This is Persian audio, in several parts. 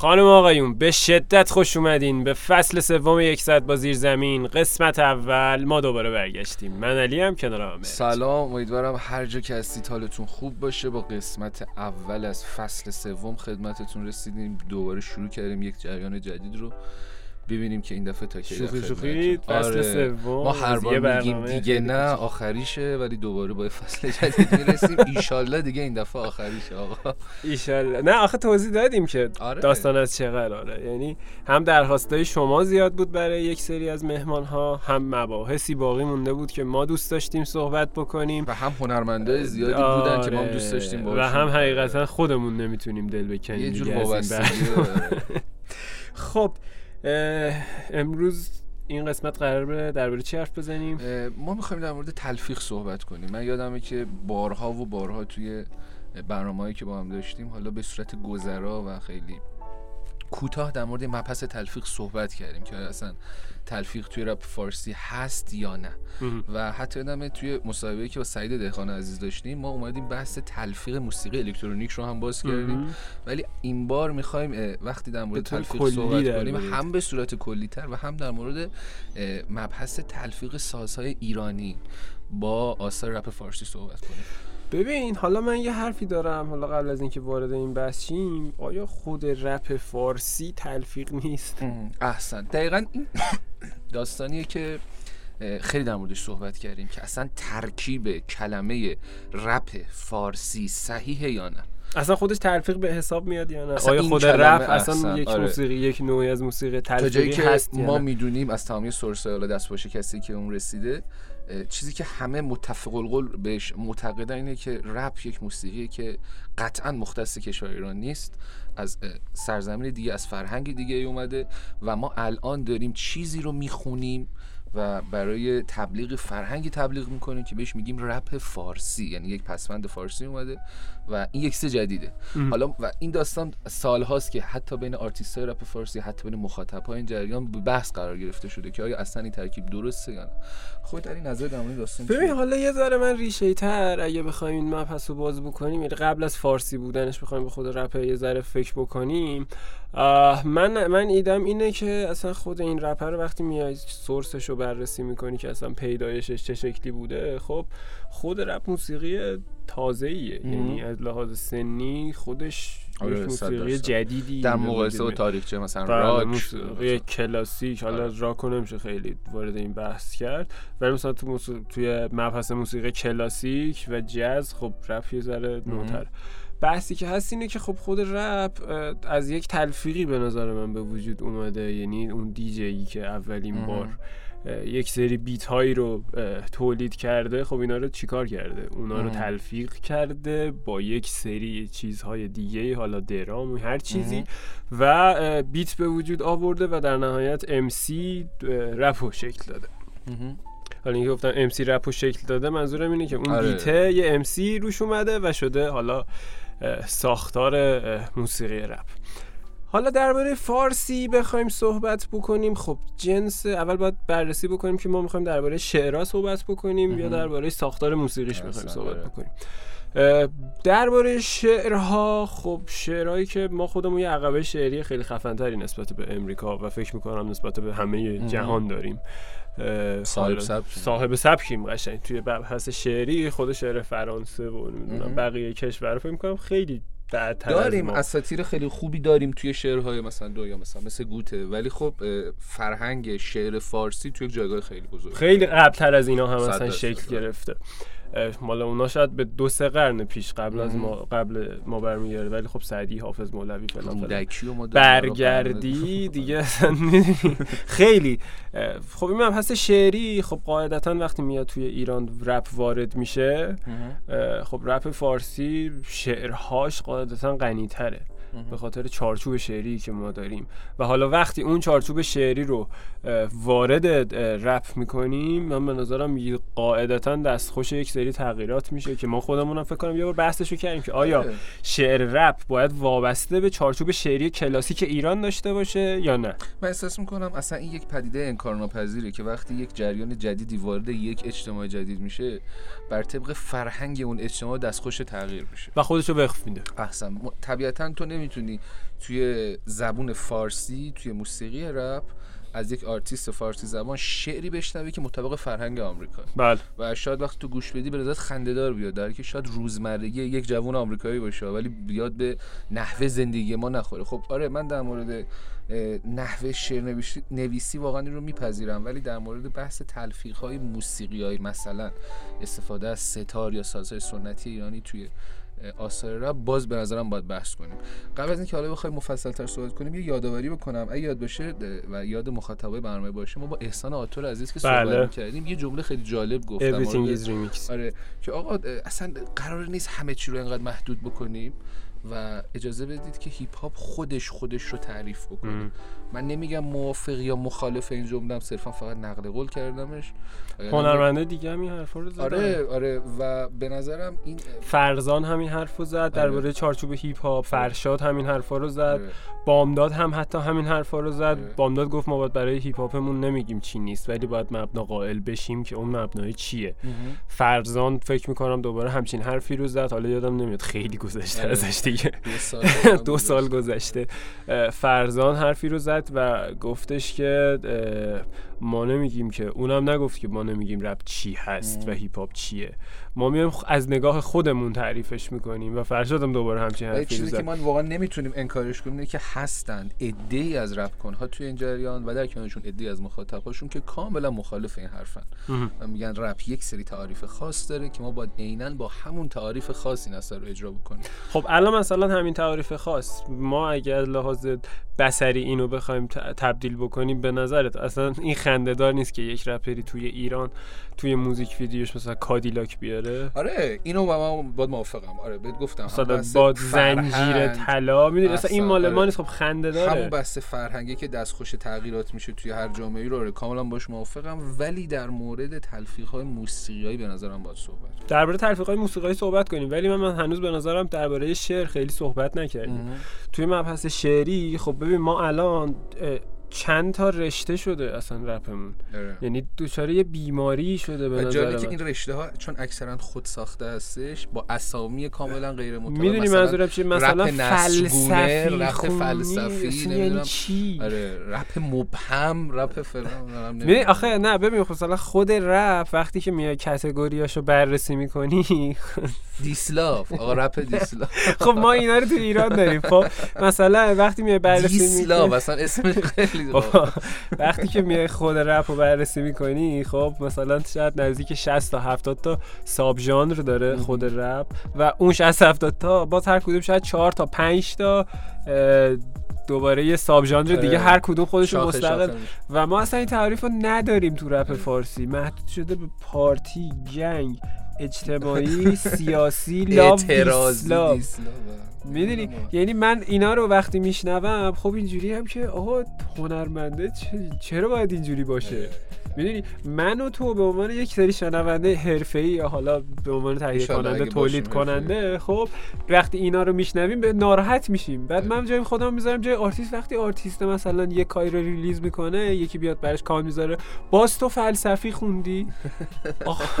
خانم آقایون به شدت خوش اومدین. به فصل سوم یک ساعت با زیر زمین قسمت اول ما دوباره برگشتیم. من علی هم کنار هم سلام امیدوارم هر جا که هستید حالتون خوب باشه. با قسمت اول از فصل سوم خدمتتون رسیدیم. دوباره شروع کردیم یک جریان جدید رو. ببینیم که این دفعه تا کی شوخی شوخی فصل آره. سوم ما هر بار میگیم دیگه نه. آخریشه ولی دوباره با فصل جدید می‌رسیم ایشالله دیگه این دفعه آخریشه آقا ایشالله نه آخه توضیح دادیم که آره. داستان از چه قراره یعنی هم درخواستای شما زیاد بود برای یک سری از مهمان ها هم مباحثی باقی مونده بود که ما دوست داشتیم صحبت بکنیم و هم هنرمندای زیادی بودن که ما هم آره. دوست داشتیم و باهاشون. هم حقیقتا خودمون نمی‌تونیم دل بکنیم یه جور خب امروز این قسمت قراره درباره چی حرف بزنیم؟ ما می‌خوایم در مورد تلفیق صحبت کنیم. من یادمه که بارها و بارها توی برنامه‌ای که با هم داشتیم حالا به صورت گذرا و خیلی کوتاه در مورد مبحث تلفیق صحبت کردیم که اصلا تلفیق توی رپ فارسی هست یا نه. و حتی یادمه توی مصاحبه‌ای که با سعید دهقان عزیز داشتیم ما اومدیم بحث تلفیق موسیقی الکترونیک رو هم باز کردیم. ولی این بار می‌خوایم وقتی در مورد تلفیق صحبت کنیم. هم به صورت کلی تر و هم در مورد مبحث تلفیق سازهای ایرانی با آثار رپ فارسی صحبت کنیم ببین حالا من یه حرفی دارم حالا قبل از اینکه وارد این بحث شیم آیا خود رپ فارسی تلفیق نیست؟ احسن. دقیقا این داستانیه که خیلی در موردش صحبت کردیم که اصلا ترکیب کلمه رپ فارسی صحیحه یا نه؟ اصلا خودش تلفیق به حساب میاد یا نه؟ اصلا آیا خود رپ اصلا احسن، یک آره. موسیقی یک نوعی از موسیقی تلفیقی که هست یا ما؟ می‌دونیم از تمامی source حالا دست باشه کسی که اون رسیده چیزی که همه متفق القول بهش معتقدن اینه که رپ یک موسیقی که قطعا مختص کشور ایران نیست. از سرزمین دیگه از فرهنگ دیگه ای اومده و ما الان داریم چیزی رو می‌خونیم و برای تبلیغ فرهنگی تبلیغ می‌کنیم که بهش میگیم رپ فارسی یعنی یک پسوند فارسی اومده و این یک سبک جدیده مهم. حالا و این داستان سال هاست که حتی بین آرتیست های رپ فارسی حتی بین مخاطب های این جریان به بحث قرار گرفته شده که آیا اصلا این ترکیب درسته یا نه خود در این نظر در مورد داستان ببین؟ حالا یه ذره من ریشه تر اگه بخوایم این مبحث رو باز بکنیم یعنی قبل از فارسی بودنش بخوایم به خود رپ یه ذره فکر بکنیم من من ایدم اینه که اصلا خود این رپر رو وقتی میای سورسش رو بررسی می‌کنی که اصلا پیدایشش چه شکلی بوده خب خود رپ موسیقی تازه ایه. یعنی از لحاظ سنی خودش آره، موسیقی. جدیدی در مقایسه با تاریخچه مثلا بله، راک. موسیقی کلاسیک. حالا آره. راک نمیشه خیلی وارد این بحث کرد. ولی مثلا تو موسیقی توی مبحث موسیقی کلاسیک و جاز خب رپ یه ذره نوتر. بحثی که هست اینه که خب خود رپ از یک تلفیقی به نظر من به وجود اومده. یعنی اون دیجی که اولین. بار یک سری بیت هایی رو تولید کرده خب اینا رو چیکار کرده اونا رو. تلفیق کرده با یک سری چیزهای دیگه حالا درام و هر چیزی. و بیت به وجود آورده و در نهایت MC رپ رو شکل داده. حالا اینکه گفتم MC رپ رو شکل داده منظورم اینه که اون آره. بیته یه MC روش اومده و شده حالا ساختار موسیقی رپ حالا درباره فارسی بخوایم صحبت بکنیم خب جنس اول باید بررسی بکنیم که ما می‌خوایم درباره شعرها صحبت بکنیم یا. درباره ساختار موسیقیش اصلا، صحبت. بکنیم درباره شعرها خب شعرهایی که ما خودمون یه عقبه شعری خیلی خفنتری نسبت به امریکا و فکر می‌کنم نسبت به همه. جهان داریم صاحب سبکیم. صاحب سبکیم قشنگ توی بحث شعری خود شعر فرانسه و نمی‌دونم. بقیه کشور فکر می‌کنم خیلی داریم. اساطیر خیلی خوبی داریم توی شعرهای مثلا دو یا مثلا مثل گوته ولی خب فرهنگ شعر فارسی توی جایگاه خیلی بزرگ خیلی قبلتر از اینا هم درصد، شکل. گرفته مال اونا شاید به دو سه قرن پیش قبل از. ما قبل ما برمیگرده ولی خب سعدی حافظ مولوی فلان. برگردی دیگه خیلی خب این مبحث شعری خب قاعدتا وقتی میاد توی ایران رپ وارد میشه خب رپ فارسی شعرهاش قاعدتا غنیتره. به خاطر چارچوب شعری که ما داریم. و حالا وقتی اون چارچوب شعری رو وارد رپ می‌کنیم من به نظرم قاعدتا دستخوش یک سری تغییرات میشه که ما خودمونم فکر کنم یه بار بحثشو کردیم که آیا. شعر رپ باید وابسته به چارچوب شعری کلاسیک ایران داشته باشه یا نه؟ من احساس می‌کنم اصلا این یک پدیده انکارناپذیره که وقتی یک جریان جدیدی وارد یک اجتماع جدید میشه بر طبق فرهنگ اون اجتماع دستخوش تغییر میشه. و خودشو وفق میده. احسنت. طبیعتا تو نمی‌تونی توی زبون فارسی توی موسیقی رپ از یک آرتیست فارسی زبان شعری بشنوی که مطابق فرهنگ آمریکا. بله. و شاید وقتی تو گوش بدی به نظرت خنده‌دار بیاد. در که شاید روزمرگی یک جوان آمریکایی باشه ولی بیاد به نحوه زندگی ما نخوره. خب آره من در مورد نحوه شعر نویسی, واقعا این رو میپذیرم ولی در مورد بحث تلفیق های موسیقی های مثلا استفاده از ستار یا سازهای سنتی ایرانی توی آثار رپ باز به نظرم باید بحث کنیم. قبل از اینکه حالا بخوایم مفصل تر صحبت کنیم یه یادآوری بکنم. اگه یاد باشه و یاد مخاطبای برنامه باشه ما با احسان آتور عزیز که بله. صحبت کردیم یه جمله خیلی جالب گفتم. Remix آره. که آقا اصلا قرار نیست همه چی رو اینقدر محدود بکنیم. و اجازه بدید که هیپ هاپ خودش خودش رو تعریف بکنه ام. من نمیگم موافق یا مخالف این جمله صرفا فقط نقل قول کردمش هنرمنده دیگه هم این حرفا رو زدن آره آره و به نظرم این فرزان همین حرفو زد درباره چارچوب هیپ هاپ فرشاد همین حرفا رو زد آره. بامداد هم حتی همین حرفا رو زد آره. بامداد گفت ما باید برای هیپ هاپمون نمیگیم چی نیست ولی باید مبنا قائل بشیم که اون مبنای چیه. فرزان فکر می‌کنم دوباره همچین حرفی رو زد حالا یادم نمیاد خیلی گذشته آره. ازش دیگه. دو سال گذشته. فرزان حرفی رو زد و گفتش که ما نمیگیم که اونم نگفت که ما نمیگیم رپ چی هست و هیپ هاپ چیه. ما میایم خ- از نگاه خودمون تعریفش می‌کنیم و فرشادم دوباره همچین حرفی چیزی که ما واقعا نمی‌تونیم انکارش کنیم که هستند ای از رپ کنها توی این جریان و در کنارشون ای از مخاطباشون که کاملا مخالف این حرفن. و میگن رپ یک سری تعاریف خاص داره که ما باید عینا با همون تعاریف خاص این اثر رو اجرا بکنیم. خب الان مثلا همین تعاریف خاص. ما اگر از لحاظ بسری اینو بخوایم تبدیل بکنیم به نظرت اصلا این خندهدار نیست که یک رپری توی ایران توی موزیک ویدیوش مثلا کادیلاک بیاره؟ آره اینو با من باید موافقم. آره بهت گفتم. مثلا با زنجیر طلا می‌دونی؟ اصلا این مال آره. ما نیست. خب خنده همون بحث فرهنگی که دستخوش تغییرات میشه توی هر جامعه رو آره کاملا باش موافقم. ولی در مورد تلفیق های موسیقیایی به نظرم باید صحبت کنیم. درباره تلفیق های موسیقایی صحبت کنیم. ولی من, من هنوز به نظرم درباره شعر خیلی صحبت نکردیم. توی مبحث شعری خب ببین ما الان چند تا رشته شده اصلا رپمون. آره. یعنی دوچاره یه بیماری شده به نظر جالبه که این رشته ها چون اکثرا خود ساخته هستش با اسامی کاملا غیر مطابق می‌دونی منظورم چیه؟ مثلا فلسفی رپ خونی، فلسفی، یعنی. چی؟ آره رپ مبهم رپ فلان می‌دونی آخه نه ببین خب مثلا خود رپ وقتی که میای category هاشو بررسی می‌کنی diss love آقا رپ diss love. خب ما اینا رو تو ایران داریم. خب مثلا وقتی میای بررسی diss love می‌کنی اصلا اسمش خیلی خب، وقتی که میای خود رپ رو بررسی می‌کنی خب مثلا شاید نزدیک 60 تا 70 تا sub ژانر داره خود رپ و اون 60 70 تا باز هر کدوم شاید 4 تا 5 تا دوباره یه sub ژانر دیگه آره. هر کدوم شاخه مستقل. و ما اصلا این تعریف رو نداریم تو رپ فارسی. محدود شده به party gang. اجتماعی سیاسی diss love diss love. می‌دونی؟ یعنی من اینا رو وقتی میشنوم خب اینجوریم که آقا هنرمنده چرا باید اینجوری باشه؟ می‌دونی؟ من و تو به عنوان یک سری شنونده حرفه‌ای یا حالا به عنوان تهیه کننده تولید کننده خب وقتی اینا رو میشنویم به ناراحت میشیم. بعد من جای خودم می‌ذارم جای آرتیست. وقتی آرتیست مثلا یه کاری رو release می‌کنه یکی بیاد براش کار می‌ذاره. باز تو فلسفی خوندی؟ آخ،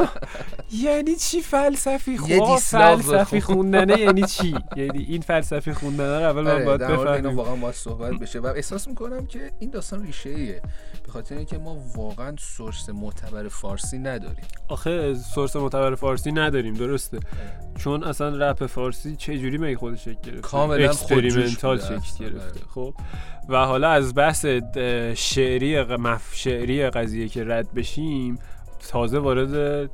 یعنی چی فلسفی خب دیسلاک فلسفی بخون. خوندنه یعنی چی؟ یعنی این فلسفی خوندن رو اول من آره باید بفهمیم. واقعا باید صحبت بشه و احساس می‌کنم که این داستان ریشه ایه. به خاطر اینکه ما واقعا سورس معتبر فارسی نداریم. آخه سورس معتبر فارسی نداریم درسته. چون اصلا رپ فارسی چه جوری می خودش شکل گرفته؟ کاملا اکسپریمنتال شکل اصلا، گرفته خب. و حالا از بحث شعری مف... شعری قضیه که رد بشیم تازه وارد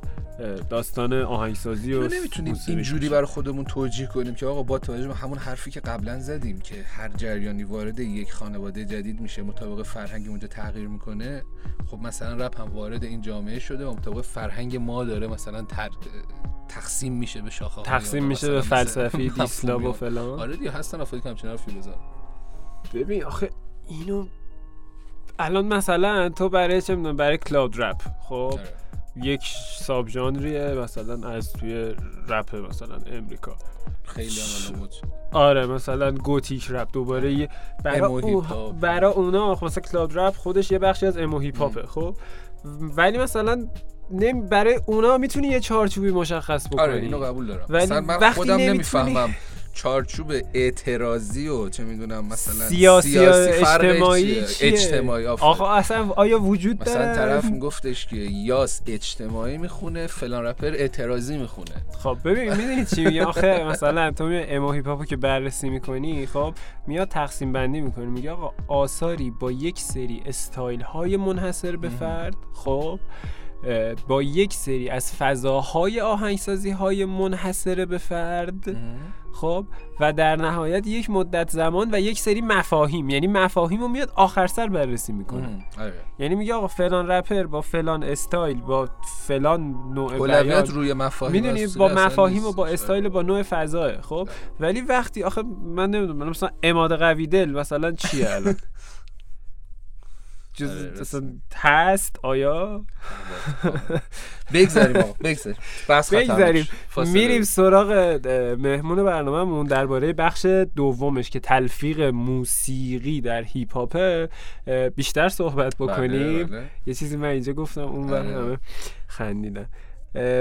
داستان آهنگسازی و نمی‌تونیم اینجوری. برای خودمون توجیه کنیم که آقا با توجه به همون حرفی که قبلا زدیم که هر جریانی وارد یک خانواده جدید میشه مطابق فرهنگ اونجا تغییر می‌کنه خب مثلا رپ هم وارد این جامعه شده و مطابق فرهنگ ما داره مثلا تر... تقسیم میشه به شاخه تقسیم میشه به فلسفی دیسلاب و فلان. آره دیگه هستن افرادی که همچین حرفی بزن ببین آخه اینو الان مثلا تو برای چه می‌دونم برای کلاود رپ. خب آره. یک ساب ژانریه مثلا از توی رپ مثلا امریکا. خیلی بود. آره مثلا گوتیک رپ. دوباره یه برای, او... برای اونا خب مثلا کلاود رپ خودش یه بخشی از امو هیپ هاپه خب. ولی مثلا نمی... برای اونا می‌تونی یه چارچوبی مشخص بکنی. آره اینو قبول دارم. ولی من وقتی خودم نمیتونی- نمی‌فهمم. چارچوب اعتراضی و چه می‌دونم مثلا سیاسی, سیاسی اجتماعی چیه؟ اجتماعی. آقا اصلا آیا وجود مثلا داره؟ طرف میگفتش که یاس اجتماعی می‌خونه فلان رپر اعتراضی می‌خونه. خب ببین می‌دونی چی میگه آخه مثلا تو میای امو هیپ هاپو که بررسی می‌کنی خب میاد تقسیم بندی می‌کنی میگه آقا آثاری با یک سری استایل های منحصر به فرد خب با یک سری از فضاهای آهنگسازی های منحصر به فرد. خب و در نهایت یک مدت زمان و یک سری مفاهیم. یعنی مفاهیم رو میاد آخر سر بررسی می‌کنه. آره. یعنی میگه آقا فلان رپر با فلان استایل با فلان نوع بیان. روی مفاهیم می‌دونی؟ با مفاهیم و. با استایل و با نوع فضاه خب؟ ولی وقتی آخه من نمی‌دونم مثلا اماد قوی دل مثلا چیه الان؟ آره، جز رسمی. اصلا هست آیا بگذاریم آقا بگذاریم بگذاریم. میریم سراغ مهمون برنامهمون درباره بخش دومش که تلفیق موسیقی در هیپ هاپه اه، بیشتر صحبت بله، بکنیم بله. یه چیزی من اینجا گفتم اون آره.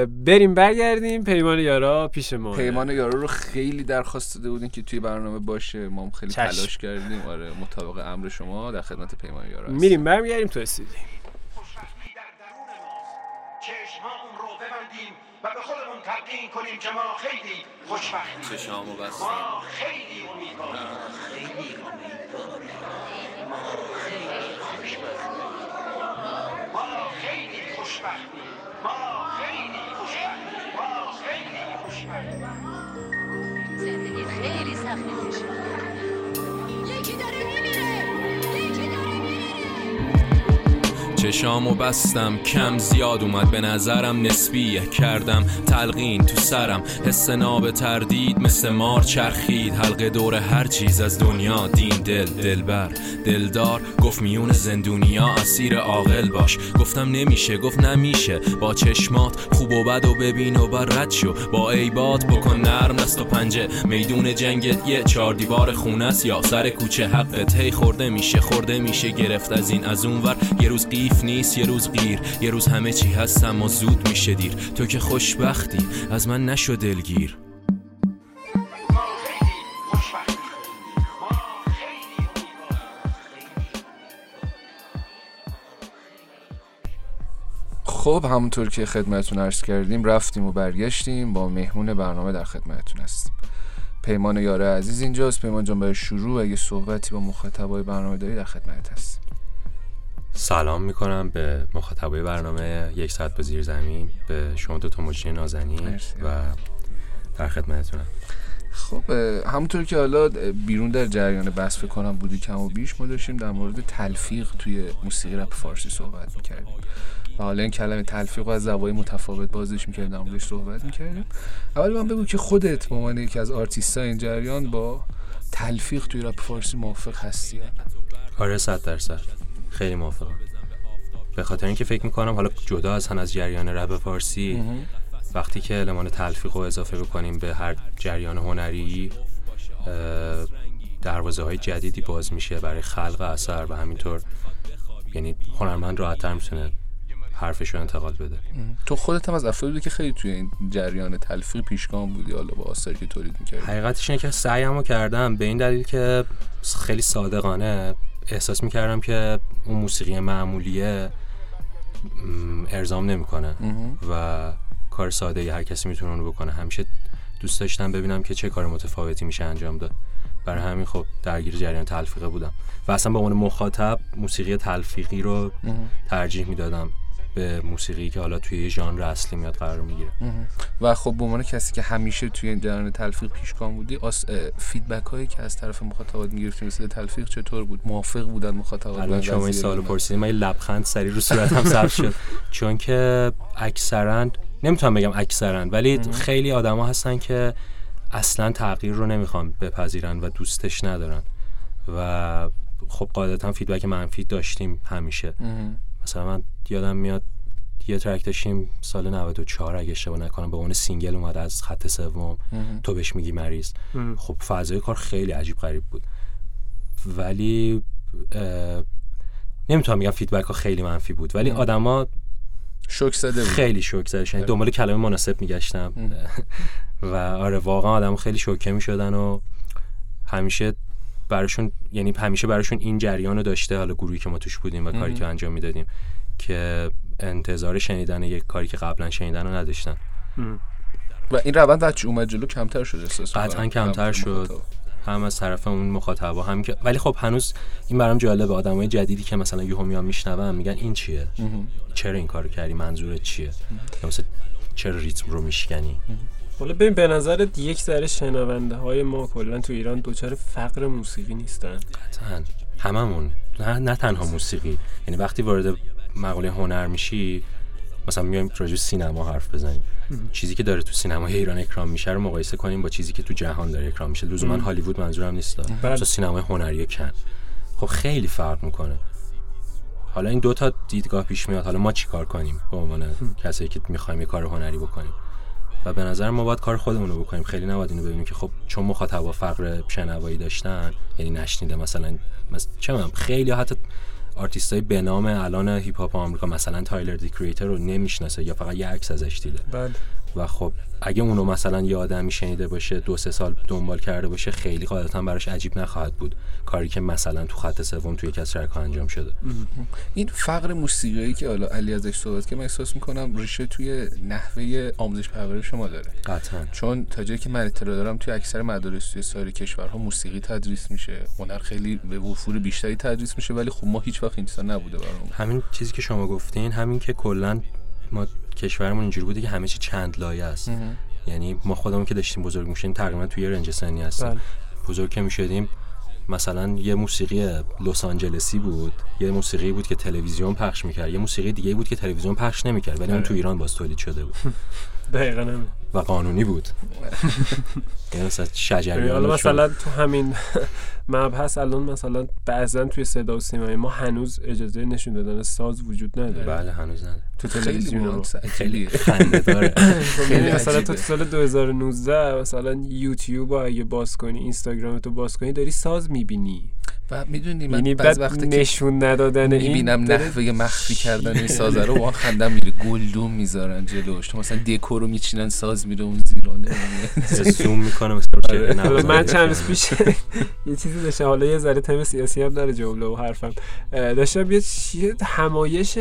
بریم برگردیم پیمان یارا پیش ما. پیمان یارو رو خیلی درخواست داده بودین که توی برنامه باشه. ما هم خیلی چشم. تلاش کردیم. آره مطابق امر شما در خدمت پیمان یارو هستیم. میریم برمیگردیم تو استودیو. خوشبختی در درون ماست. چشمهامون رو ببندیم و به خودمون تلقین کنیم که ما خیلی خوشبختیم. چشامو بستم ما خیلی امیدواریم. ما خیلی خوشبختیم ما خیلی خوشبختیم. ما خیلی خوشبختیم زندگی خیلی سخت میشه چشامو بستم کم زیاد اومد. به نظرم نسبیه. کردم تلقین تو سرم. حس ناب تردید مثل مار چرخید. حلقه دور هر چیز از دنیا. دین دل دلبر دلدار. گفت میون زندونیا اسیر عاقل باش. گفتم نمیشه گفت نمیشه. با چشمات خوب و بد و ببین و بر رد شو. با عیبات بکن نرم. دست و پنجه. میدون جنگت یه چهار دیوار خونه یا سر کوچه حقت. هی خورده میشه خورده میشه. گرفت از این از اون ور یه روز قیف نیست یه روز غیر یه روز همه چی هست اما زود میشه دیر. تو که خوشبختی از من نشو دلگیر. خب همونطور که خدمتتون عرض کردیم رفتیم و برگشتیم با مهمون برنامه در خدمتتون هستیم. پیمان یاره عزیز اینجاست. پیمان جان برای شروع اگه صحبتی با مخاطبای برنامه داری در خدمت هست سلام می‌کنم به مخاطبای برنامه یک ساعت به زیر زمین به شما دو تا مجری نازنین. و در خدمتتونم خب همونطور که حالا بیرون در جریان بحث فکر کنم بودی کم و بیش ما داشتیم در مورد تلفیق توی موسیقی رپ فارسی صحبت می‌کردیم و حالا این کلمه تلفیق رو از زوایای متفاوت بازش می‌کردیم در موردش صحبت می‌کردیم اول من بگو که خودت به عنوان یکی از آرتیست این جریان با تلفیق توی رپ فارسی موافق هستی؟ آره صد درصد خیلی موافقم. به خاطر اینکه فکر می‌کنم حالا جدا از هم از جریان رپ فارسی وقتی که المان تلفیق رو اضافه بکنیم به هر جریان هنری دروازه های جدیدی باز میشه برای خلق اثر و همینطور یعنی هنرمند راحتتر می‌تونه حرفش رو انتقال بده. تو خودت هم از افرادی بودی که خیلی توی این جریان تلفیق پیشگام بودی حالا با آثاری که تولید می‌کردی. حقیقتش اینه که سعیمو کردم به این دلیل که خیلی صادقانه احساس می‌کردم که اون موسیقی معمولیه ارزام نمی‌کنه و کار ساده ای هر کسی می‌تونه اونو بکنه. همیشه دوست داشتم ببینم که چه کار متفاوتی میشه انجام داد. برای همین خب درگیر جریان تلفیقه بودم. و اصلا به عنوان مخاطب موسیقی تلفیقی رو ترجیح می‌دادم. به موسیقی که حالا توی یه ژانر اصلی میاد قرار می‌گیره. و خب به عنوان کسی که همیشه توی این جریان تلفیق پیشگام بودی آس فیدبک هایی که از طرف مخاطبات می‌گرفتی مثل تلفیق چطور بود؟ موافق بودن مخاطبات؟ با الان شما این سوالو؟ پرسیدین من لبخند سری رو صورتم ثبت شد. چون که اکثرا نمی‌تونم بگم اکثرا ولی خیلی آدما هستن که اصلا تغییر رو نمی‌خوان بپذیرن و دوستش ندارن. و خب قاعدتا feedback منفی داشتیم همیشه. مثلا من یادم میاد یه track داشتیم سال 94 اگه اشتباه نکنم به عنوان single اومد از خط سوم. تو بهش میگی مریض. خب فضای کار خیلی عجیب غریب بود. ولی نمی‌تونم بگم feedback ها خیلی منفی بود ولی آدما شوک زده بود. خیلی شوک زده. شدن دنبال کلمه مناسب میگشتم. و آره واقعا آدم خیلی شوکه می‌شدن و همیشه براشون یعنی همیشه براشون این جریان رو داشته حالا گروهی که ما توش بودیم و کاری که انجام می‌دادیم. که انتظار شنیدن یک کاری که قبلا شنیدن رو نداشتن. و این روند بچه اومد جلو؟ کمتر شد احساس قطعا. کمتر شد. هم از طرف اون مخاطبا هم که ولی خب هنوز این برام جالبه. آدمای جدیدی که مثلا یهو میان میشنون میگن این چیه؟ چرا این کارو کردی؟ منظورت چیه؟ مثلا چرا ریتم رو میشکنی؟ حالا ببین به نظرت یک ذره شنونده های ما کلا تو ایران دوچار فقر موسیقی نیستن. قطعا. هممون. نه, نه تنها موسیقی. یعنی وقتی وارد مقوله هنر میشی مثلا میایم راجع سینما حرف بزنیم. چیزی که داره تو سینمای ایران اکرام میشه رو مقایسه کنیم با چیزی که تو جهان داره اکرام میشه. لزوما هالیوود منظورم نیست. بله. مثلا سینمای هنری کن. خب خیلی فرق می‌کنه. حالا این دو تا دیدگاه پیش میاد. حالا ما چیکار کنیم به عنوان کسایی که می‌خوایم یه کار هنری بکنیم؟ و به نظر ما باید کار خودمون رو بکنیم. خیلی نباید اینو ببینیم که خب چون مخاطبا فقر شنوایی داشتن یعنی نشنیده مثلا مثلا چه می‌دونم خیلی حتی آرتیست های به نام الان هیپ هاپ آمریکا مثلا Tyler, the Creator رو نمی‌شناسه یا فقط یه عکس ازش دیده. بله. و خب اگه اونو مثلا یه آدمی شنیده باشه دو سه سال دنبال کرده باشه خیلی قاعدتا براش عجیب نخواهد بود. کاری که مثلا تو خط سوم توی ها انجام شده. این فقر موسیقی که حالا علی ازش صحبت که من احساس می‌کنم ریشه توی نحوه آموزش پرورش شما داره. قطعا. چون تا جایی که من اطلاع دارم توی اکثر مدارس توی سایر کشورها موسیقی تدریس میشه. هنر خیلی به وفور بیشتری تدریس میشه ولی خب ما هیچ وقت این چیزا نبوده برامون. همین چیزی که شما گفتین همین که کلا ما کشورمون اینجوری بوده که همه چی چند لایه است یعنی ما خودمون که داشتیم بزرگ میشیم تقریبا توی رنج سنی هستیم. بله. بزرگ که می‌شدیم مثلا یه موسیقی لس آنجلسی بود یه موسیقی بود که تلویزیون پخش می‌کرد یه موسیقی دیگه بود که تلویزیون پخش نمی‌کرد ولی اون تو ایران باز تولید شده بود. دقیقا و قانونی بود یعنی مثلا شجریان. مثلا تو همین مبحث الان مثلا بعضا توی صدا و سیمای ما هنوز اجازه نشون دادن ساز وجود نداره بله هنوز نداره تو تلویزیون خیلی. خنده داره خیلی ببین مثلا تو. سال 2019 مثلا یوتیوب رو اگه باز کنی اینستاگرام تو باز کنی داری ساز می‌بینی و می‌دونی من یعنی بعض که نشون ندادن این می‌بینم نحوه مخفی کردن این سازه رو با خندم میره گلدون می‌ذارن جلوش. تو مثلا دکور رو میچینن ساز میره اون زیرانه. زوم می‌کنه مثلا آره. من چند روز پیش یه چیزی داشتم. حالا یه ذره تم سیاسی هم داره جمله و حرفم. داشتم یه چیه همایش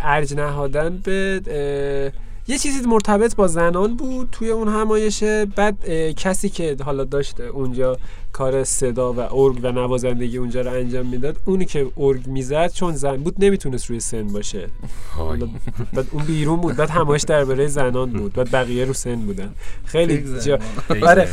ارج نهادن به یه چیزی مرتبط با زنان بود توی اون همایشه بعد کسی که حالا داشت اونجا کار صدا و ارگ و نوازندگی اونجا رو انجام می‌داد اونی که ارگ می‌زد چون زن بود نمی‌تونست روی سن باشه. بعد اون بیرون بود بعد همایش درباره زنان بود بعد بقیه رو سن بودن. خیلی جا... آره.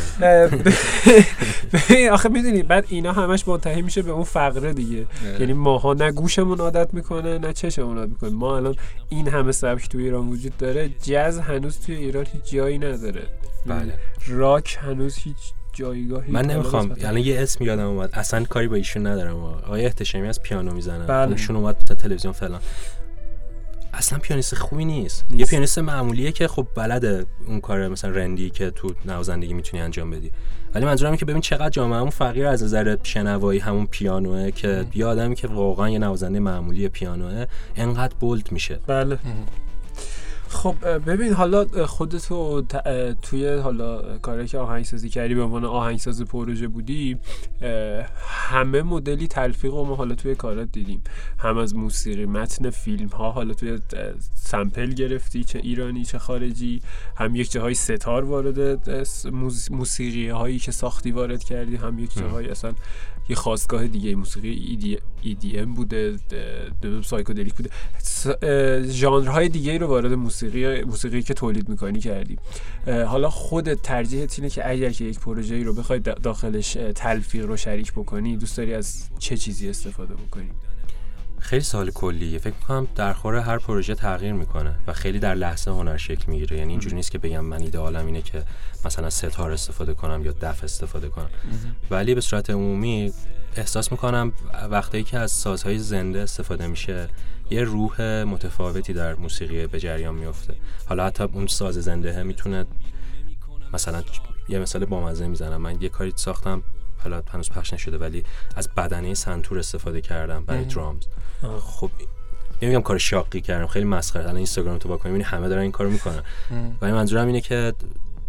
آخه می‌دونی بعد اینا همش منتهی میشه به اون فقره دیگه. یعنی ماها نه گوشمون عادت می‌کنه نه چشمون عادت می‌کنه ما الان این همه سبک تو ایران وجود داره جز هنوز توی ایران هیچ جایی نداره. بله. راک هنوز هیچ جایگاهی من نمی‌خوام. الان یه اسم یادم اومد. اصلا کاری با ایشون ندارم آقای احتشامی از پیانو می‌زنن بله. ایشون اومد تا تلویزیون فلان. اصلا پیانیست خوبی نیست. یه نیست. پیانیست معمولیه که خب بلده اون کار مثلا رندی که تو نوازندگی می‌تونی انجام بدی. ولی منظورم اینه که ببین چقدر جامعهمون فقیر از نظر شنوایی همون پیانوه که یه آدمی که واقعا یه نوازنده معمولی پیانوه انقدر بولد میشه. بله. خب ببین حالا خودتو توی حالا کاری که آهنگسازی کردی به عنوان آهنگساز پروژه بودی همه مدلی تلفیق رو ما حالا توی کارات دیدیم. هم از موسیقی متن فیلم ها حالا توی سمپل گرفتی چه ایرانی چه خارجی. هم یک جاهای ستار وارد موسیقی هایی که ساختی وارد کردی. هم یک جاهای اصلا یه خواستگاه دیگه موسیقی EDM بوده اه، سایکودلیک بوده. س- اه، ژانرهای دیگه رو وارد موسیقی موسیقی که تولید می‌کنی کردی. حالا خودت ترجیحت اینه که اگر که یک پروژه رو بخوای دا- داخلش تلفیق رو شریک بکنی دوست داری از چه چیزی استفاده بکنی؟ خیلی سوال کلیه. فکر کنم در خور هر پروژه تغییر می‌کنه و خیلی در لحظه هنر شکل می‌گیره. یعنی اینجوری نیست که بگم من ایدئالم اینه که مثلا ستار استفاده کنم یا دف استفاده کنم. ولی به صورت عمومی احساس می‌کنم وقتی که از سازهای زنده استفاده میشه یه روح متفاوتی در موسیقی به جریان میفته حالا حتی اون ساز زنده می‌تونه مثلا یه مثال بامزه می‌زنم. من یه کاری ساختم حالا هنوز پخش نشده ولی از بدنه سنتور استفاده کردم برای درامز. خب نمیگم کار شاقی کردم خیلی مسخره. الان اینستاگرام تو واکنی می‌بینی همه دارن این کارو می‌کنن. ولی منظورم اینه که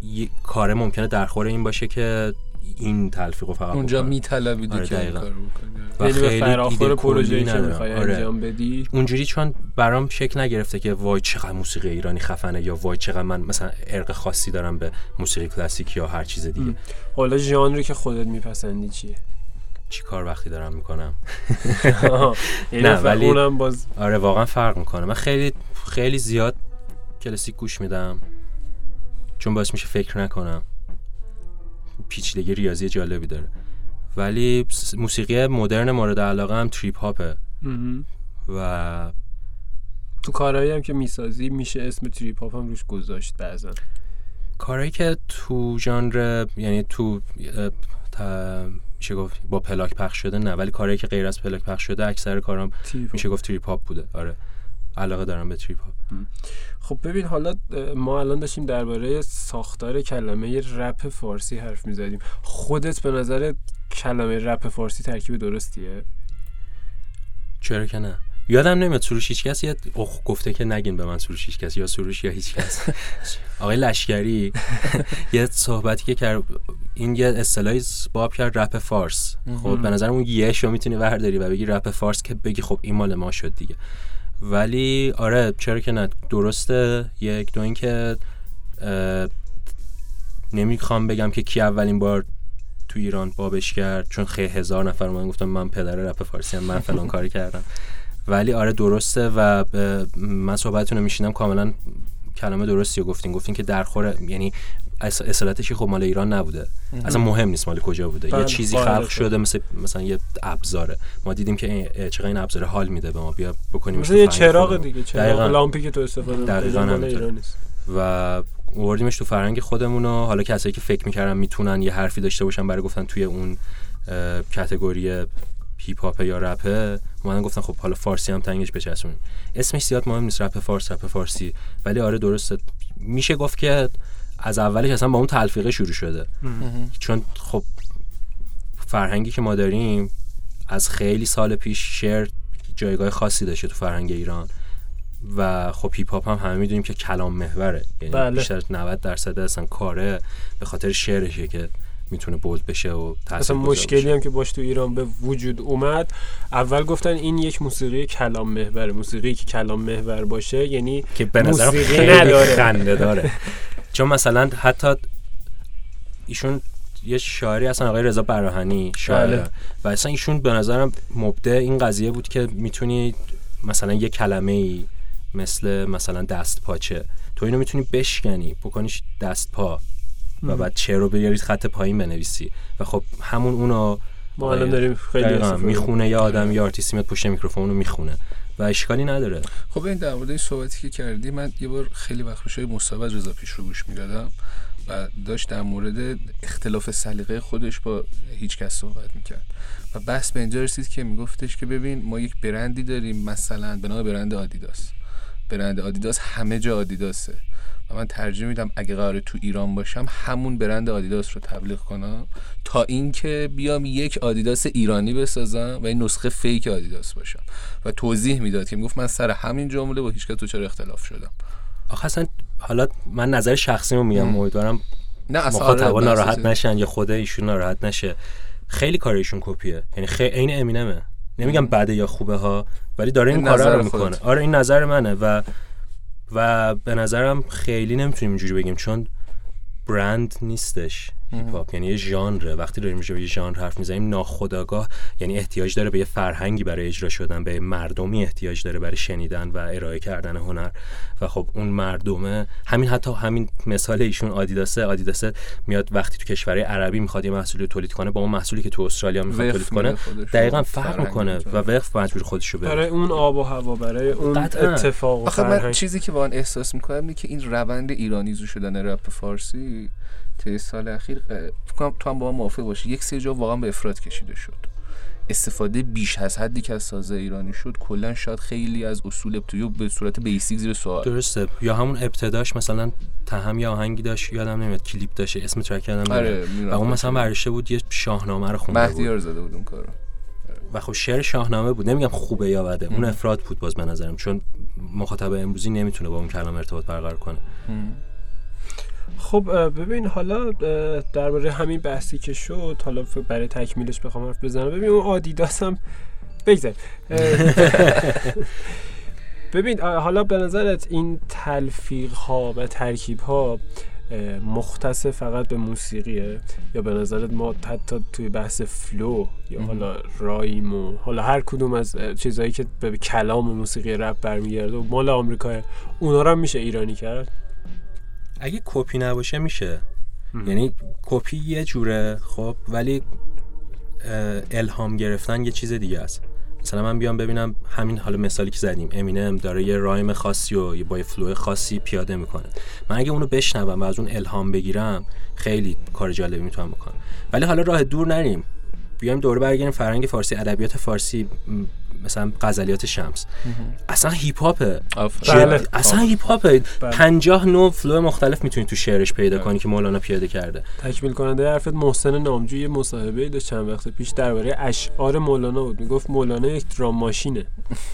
یه کار ممکنه در خور این باشه که این تلفیق رو فقط اونجا. میطلبیدی آره، که این. کارو بکنی. و یعنی خیلی فراخور پروژه‌ای که. می‌خوای آره. انجام بدی؟ اونجوری چون برام شکل نگرفته که وای چقدر موسیقی ایرانی خفنه یا وای چقدر من مثلا ارق خاصی دارم به موسیقی کلاسیک یا هر چیز دیگه. حالا ژانری که خودت میپسندی چیه؟ چی کار وقتی دارم می‌کنم؟ یعنی نه، ولی- اونم باز آره واقعا فرق می‌کنه. من خیلی خیلی زیاد کلاسیک گوش میدم. چون باعث میشه فکر نکنم. پیچیدگی ریاضی جالبی داره. ولی موسیقی مدرن مورد علاقه هم تریپ هاپه. و تو کارهایی هم که می‌سازی میشه اسم تریپ هاپ هم روش گذاشت بعضا. کارهایی که تو ژانر یعنی تو تا- میشه گفت با پلاک پخش شده نه ولی کارهایی که غیر از پلاک پخش شده اکثر کارام میشه گفت trip hop بوده. آره. علاقه دارم به trip hop خب ببین حالا ما الان داشتیم درباره ساختار کلمه رپ فارسی حرف می‌زدیم. خودت به نظر کلمه رپ فارسی ترکیب درستیه؟ چرا که نه. یادم نمیاد سروش هیچ کس یه اخ گفته که نگین به من سروش هیچ کس یا سروش یا هیچ کس آقای لشکری یه صحبتی که کرد این یه اصطلاحی باب کرد رپ فارس. خب به نظر اون یه شو می‌تونی برداری و بگی رپ فارس که بگی خب این مال ما شد دیگه. ولی آره چرا که نه درسته. یک دو اینکه نمی‌خوام بگم که کی اولین بار تو ایران بابش کرد چون خیلی هزار نفر من گفتم من پدر رپ فارسی هم من فلان کاری کردم. ولی آره درسته و من صحبتتون رو میشینم کاملا کلمه درستی رو گفتین. گفتین که در خور یعنی اصالتش خب مال ایران نبوده. اصلا مهم نیست مال کجا بوده. بله، یه چیزی قاعدتا. خلق شده مثل مثلا یه ابزاره. ما دیدیم که چقدر این ابزاره حال میده به ما. بیا بکنیم مثل یه چراغ دیگه چراغ دقیقاً. لامپی که تو استفاده دقیقاً نیست. و آوردیمش تو فرهنگ خودمون و حالا کسایی که فکر می‌کردن می‌تونن یه حرفی داشته باشن برای گفتن توی اون اه، کتگوری هیپ هاپ یا رپه اومدن گفتن خب حالا فارسی هم تنگش بچسبونیم اسمش زیاد مهم نیست رپ فارس رپ فارسی. ولی آره درسته. میشه گفت که از اولش اصلا با اون تلفیقه شروع شده چون خب فرهنگی که ما داریم از خیلی سال پیش شعر جایگاه خاصی داشته تو فرهنگ ایران و خب هیپ هاپ هم همه می‌دونیم که کلام محوره یعنی بله. بیشتر از 90 درصد اصلا کاره به خاطر شعرشه که می‌تونه بولد بشه و اصلا مشکلی بشه. هم که باش تو ایران به وجود اومد اول گفتن این یک موسیقی کلام محور موسیقی که کلام محور باشه یعنی که به موسیقی خیلی نداره. خنده داره چون مثلا حتی ایشون یه شاعری اصلا آقای رضا براهنی شاعر. بله. و اصلا ایشون به نظرم مبدع این قضیه بود که می‌تونی مثلا یه کلمه ای مثل مثلا دست پاچه. تو اینو می‌تونی بشکنی بکنیش دست پا. و بعد چه رو بیاری خط پایین بنویسی. و خب همون اونو ما الان داریم خیلی می‌خونه یه آدم یه آرتیستی میاد پشت میکروفون رو می‌خونه. و اشکالی نداره. خب این در مورد این صحبتی که کردی من یه بار خیلی وقت پیش مصاحبه رضا پیش رو گوش می‌دادم و داشت در مورد اختلاف سلیقه خودش با هیچ کس صحبت می‌کرد. و بحث به اینجا رسید که میگفتش که ببین ما یک برندی داریم مثلا به نام برند آدیداس. برند آدیداس همه جا آدیداسه. و من ترجیح میدم اگه قرار تو ایران باشم همون برند آدیداس رو تبلیغ کنم تا اینکه بیام یک آدیداس ایرانی بسازم و این نسخه فیک آدیداس باشم. و توضیح می‌داد که می‌گفت من سر همین جمله با هیچکس تو چرا اختلاف شدم. آخه اصلا حالا من نظر شخصی رو میگم امیدوارم نه اصلا آره، ناراحت نشن یا خود ایشون ناراحت نشه. خیلی کار ایشون کپیه. یعنی خیلی عین امینمه نمیگم بده یا خوبه ها ولی داره این این کارا رو می‌کنه. آره این نظر منه و و به نظرم خیلی نمی‌تونیم اینجوری بگیم چون برند نیستش. هیپ هاپ یعنی یه ژانره. وقتی داریم راجع به یه ژانر حرف می‌زنیم ناخودآگاه یعنی احتیاج داره به یه فرهنگی برای اجرا شدن به مردمی احتیاج داره برای شنیدن و ارائه کردن هنر. و خب اون مردمه همین حتی همین مثال ایشون آدیداسه آدیداسه میاد وقتی تو کشورهای عربی می‌خواد یه محصولی تولید کنه با اون محصولی که تو استرالیا می‌خواد تولید کنه دقیقا فرق می‌کنه. و وقف مجبور خودش رو بره. برای اون آب و هوا برای اون قطعاً. اتفاق و آخه من چیزی که واقعا احساس می‌کنم اینه که این روند ایرانیزو شدن رپ فارسی طی سال اخیر فکر کنم تو هم با من موافق باشی. یک سری جا واقعا به افراد کشیده شد. استفاده بیش از حدی که از سازه ایرانی شد کلا شاید خیلی از اصول ابتدایی به صورت بیسیک زیر سوال. درسته. یا همون ابتداش مثلا تهم یا آهنگی داشت یادم نمیاد کلیپ داشت اسم ترک یادم آره،. و اون مثلا برشه بود یه شاهنامه رو خونده مهدی بود. یار زده بود اون کارو. و خب شعر شاهنامه بود. نمیگم خوبه یا بده. اون افراد بود باز به نظرم چون مخاطب امروزی نمی‌تونه با اون کلام ارتباط برقرار کنه. خب ببین حالا درباره همین بحثی که شد حالا برای تکمیلش بخوام حرف بزنم. ببین اون آدیداس هم بگذار ببین حالا به نظرت این تلفیق ها و ترکیب ها مختص فقط به موسیقیه؟ یا به نظرت ما حتی توی بحث flow یا حالا rhyme و حالا هر کدوم از چیزهایی که به کلام و موسیقی رپ برمیگرده و مال آمریکا اونا رو هم میشه ایرانی کرد؟ اگه کپی نباشه میشه. یعنی کپی یه جوره خب ولی الهام گرفتن یه چیز دیگه است. مثلا من بیام ببینم همین حالا مثالی که زدیم امینم داره یه rhyme خاصی و یه با یه flow خاصی پیاده می‌کنه. من اگه اونو بشنوم و از اون الهام بگیرم خیلی کار جالبی می‌تونم بکنم. ولی حالا راه دور نریم. بیایم دوره برگردیم فرهنگ فارسی ادبیات فارسی مثلا غزلیات شمس. اصلا هیپ هاپه. بله. اصلا هیپ هاپه 50 نوع flow مختلف می‌تونی تو شعرش پیدا کنی که مولانا پیاده کرده. تکمیل کننده حرفت محسن نامجو یه مصاحبه داشت چند وقت پیش درباره اشعار مولانا بود. می‌گفت مولانا یک drum machine ه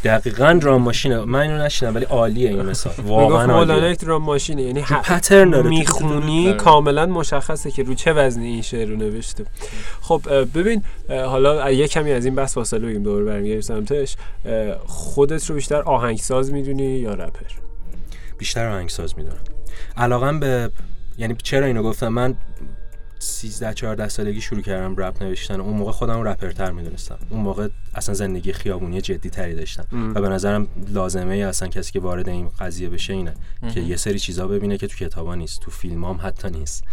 دقیقا رام ماشینه من اینو نشیدم ولی عالیه این مثال. واقعا مولانا یک درام ماشینه یعنی پترن داره. می‌خونی. کاملا مشخصه که رو چه وزنی این شعر رو نوشته. خب ببین حالا یه کمی از این بحث فاصله بگیم دوباره برمیگردیم سمتش اه، خودت رو بیشتر آهنگساز می‌دونی یا رپر؟ بیشتر آهنگساز می‌دونم. علاقم به یعنی چرا اینو گفتم؟ من 13 14 سالگی شروع کردم رپ نوشتن. اون موقع خودم رپرتر می‌دونستم. اون موقع اصلا زندگی خیابونی جدی تری داشتم و به نظرم لازمه ای اصلا کسی که وارد این قضیه بشه اینه. که یه سری چیزا ببینه که تو کتابا نیست. تو فیلم هم حتی نیست.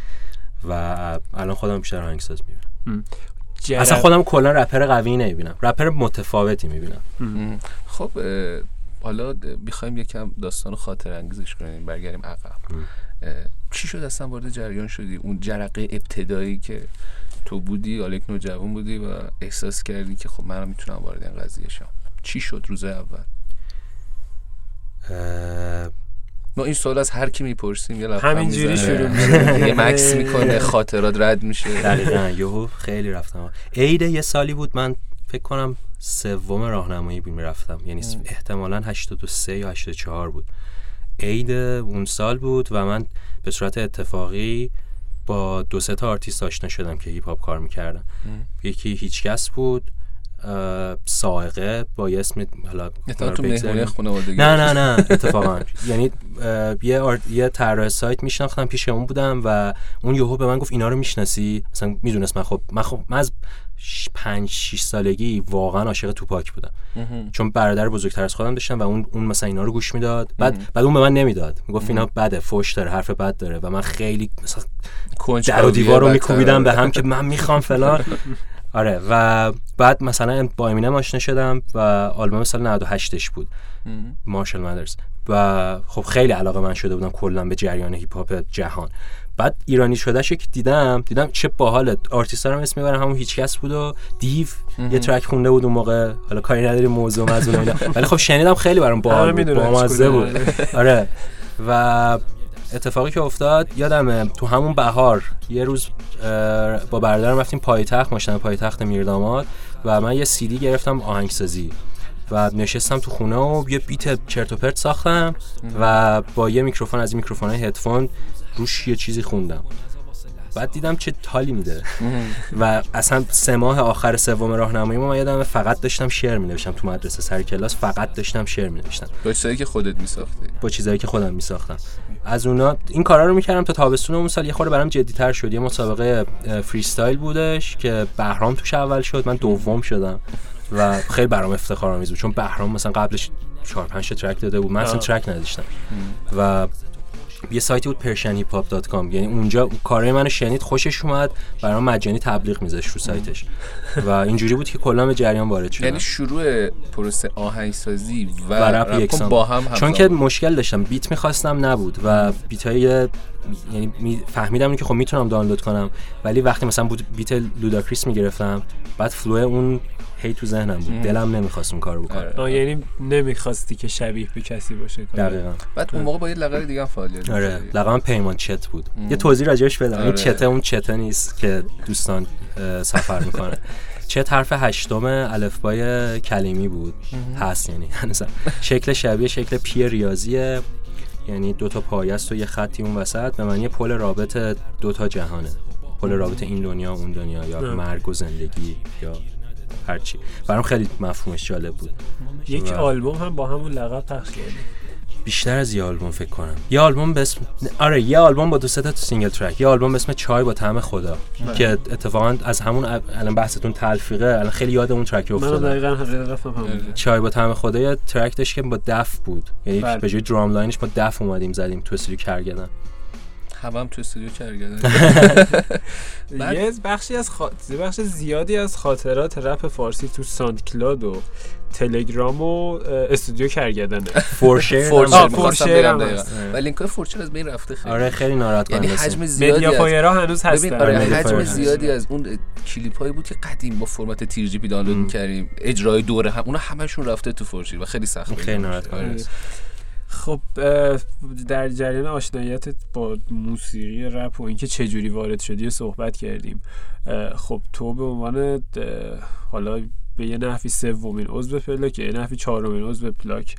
و الان خودم بیشتر آهنگساز می‌بینم. اصلا خودم کلا رپر قوی نمی‌بینم. رپر متفاوتی می‌بینم. خب حالا می‌خوایم یکم داستان خاطر انگیزش کنیم برگردیم عقب. چی شد اصلا وارد جریان شدی؟ اون جرقه ابتدایی که تو بودی حالا یک نوجوان بودی و احساس کردی که خب منم می‌تونم وارد این قضیه شم. چی شد روز اول؟ ما این سوال از هر کی می‌پرسیم یه همینجوری. شروع می‌کنه. یه مکس می‌کنه خاطرات رد میشه. دقیقا. یهو خیلی رفتم. عید یه سالی بود من فکر کنم سوم راهنمایی بود می‌رفتم. یعنی احتمالا 83 یا 84 بود. عید اون سال بود و من به صورت اتفاقی با دو سه تا آرتیست آشنا شدم که هیپ هاپ کار می‌کردن. یکی هیچکس بود. سابقه با یه اسم حالا تو خانوادگی نه نه نه اتفاقا. یعنی یه. یه طراح سایت میشناختم پیش اون بودم و اون یهو به من گفت اینا رو می‌شناسی؟ مثلا می‌دونست من خب من خب من از 5 6 سالگی واقعا عاشق توپاک بودم. چون برادر بزرگتر از خودم داشتم و اون اون مثلا اینا رو گوش می‌داد. بعد بعد اون به من نمی‌داد. می‌گفت اینا بده فوش داره حرف بد داره و من خیلی مثلا در و دیوار رو. میکوبیدم به هم که من می‌خوام فلان. آره و بعد مثلا با امینم آشنا شدم و آلبوم سال 98 ش بود. مارشال مادرز و خب خیلی علاقه من شده بودم کلا به جریان هیپ هاپ جهان. بعد ایرانی شدهش که دیدم دیدم چه باحاله آرتیست هم اسم می‌برن همون هیچکس بود و دیو یه ترک خونده بود اون موقع. حالا کاری نداری موضوع از اون. ولی خب شنیدم خیلی برام باحال بود می‌دونن بامزه چی بود. آره. و اتفاقی که افتاد یادمه تو همون بهار یه روز با برادرم رفتیم پایتخت ماشین پایتخت میرداماد و من یه سیدی گرفتم آهنگسازی و نشستم تو خونه و یه بیت چرت و پرت ساختم و با یه میکروفون از میکروفون هدفون روش یه چیزی خوندم. بعد دیدم چه تالی میده. و اصلا سه ماه آخر سوم راهنمایی ما من یادم فقط داشتم شعر می نوشتم تو مدرسه سر کلاس فقط داشتم شعر می نوشتم با چیزایی که خودت میساختی. با چیزایی که خودم میساختم. از اونا این کارا رو می‌کردم تا تابستون اون سال یه خورده برام جدیتر شد. یه مسابقه freestyle بودش که بهرام توش اول شد. من دوم شدم و خیلی برام افتخارآمیز بود. چون بهرام مثلا قبلش 4 5 تا track داده بود. من اصلا. track نداشتم. و یه سایتی بود persianhiphop.com یعنی اونجا کارهای منو شنید خوشش اومد برام مجانی تبلیغ میذاشت رو سایتش. و اینجوری بود که کلا به جریان وارد شدم. یعنی شروع پروسه آهنگسازی و, و رپ یکسان با هم همزمان چون که مشکل داشتم beat می‌خواستم نبود. و beat های یعنی می- فهمیدم که خب می‌تونم دانلود کنم. ولی وقتی مثلا بود beat لوداکریس می‌گرفتم بعد flow اون هی تو ذهنم بود. دلم نمی‌خواست اون کارو بکنم آره. یعنی نمی‌خواستی که شبیه به کسی باشه کار. دقیقا. بعد اون موقع با یه لقب دیگه هم فعالیت آره. لقبم پیمان چت بود. یه توضیح راجعش بدم. این آره. چته اون چته نیست که دوستان سفر می‌کنه چه حرف هشتم الفبای کلیمی بود. هست یعنی. هنوزم. شکل شبیه شکل پی ریاضیه. یعنی دو تا پایه است و یه خطی اون وسط. به معنی پل رابط دو تا جهانه. پل رابط این دنیا اون دنیا. یا. مرگ و زندگی یا هرچی. برام خیلی مفهومش جالب بود. یک و- آلبوم هم با همون لقب پخش کردیم بیشتر از یه آلبوم فکر کنم. یه آلبوم به اسم آره یه آلبوم با دو سه تا single track. یه آلبوم به اسم چای با طعم خدا که اتفاقا از همون الان بحثتون تلفیقه. الان خیلی یاد اون track من افتادم. دقیقا حقیقت هم همونه چای با طعم خدا یه track داشت که با دف بود. یعنی بله. به جای drum line ش با دف اومدیم زدیم تو استودیو کرگدن هم هم تو استودیو بعد- یه بخشی از بخش زیادی از خاطرات رپ فارسی تو SoundCloud و تلگرام و استودیو کرگدنه 4shared، 4shared آه، می‌خواستم فورچر بگم هم دقیقاً. هست. و لینک فورچر از بین رفته خیلی آره خیلی ناراحت یعنی کننده حجم media زیادی از هنوز هستن آره حجم زیادی از اون کلیپ هایی بود که قدیم با فرمت 3GP دانلود. می‌کردیم اجرای دوره هم اونا همشون رفته تو فورچر و خیلی سخت خیلی ناراحت کننده آره. است. خب در جریان آشناییتت با موسیقی رپ و اینکه چه جوری وارد شدی و صحبت کردیم. خب تو به عنوان حالا به یه نحوی سومین عضو پلاک یه نحوی چهارمین عضو پلاک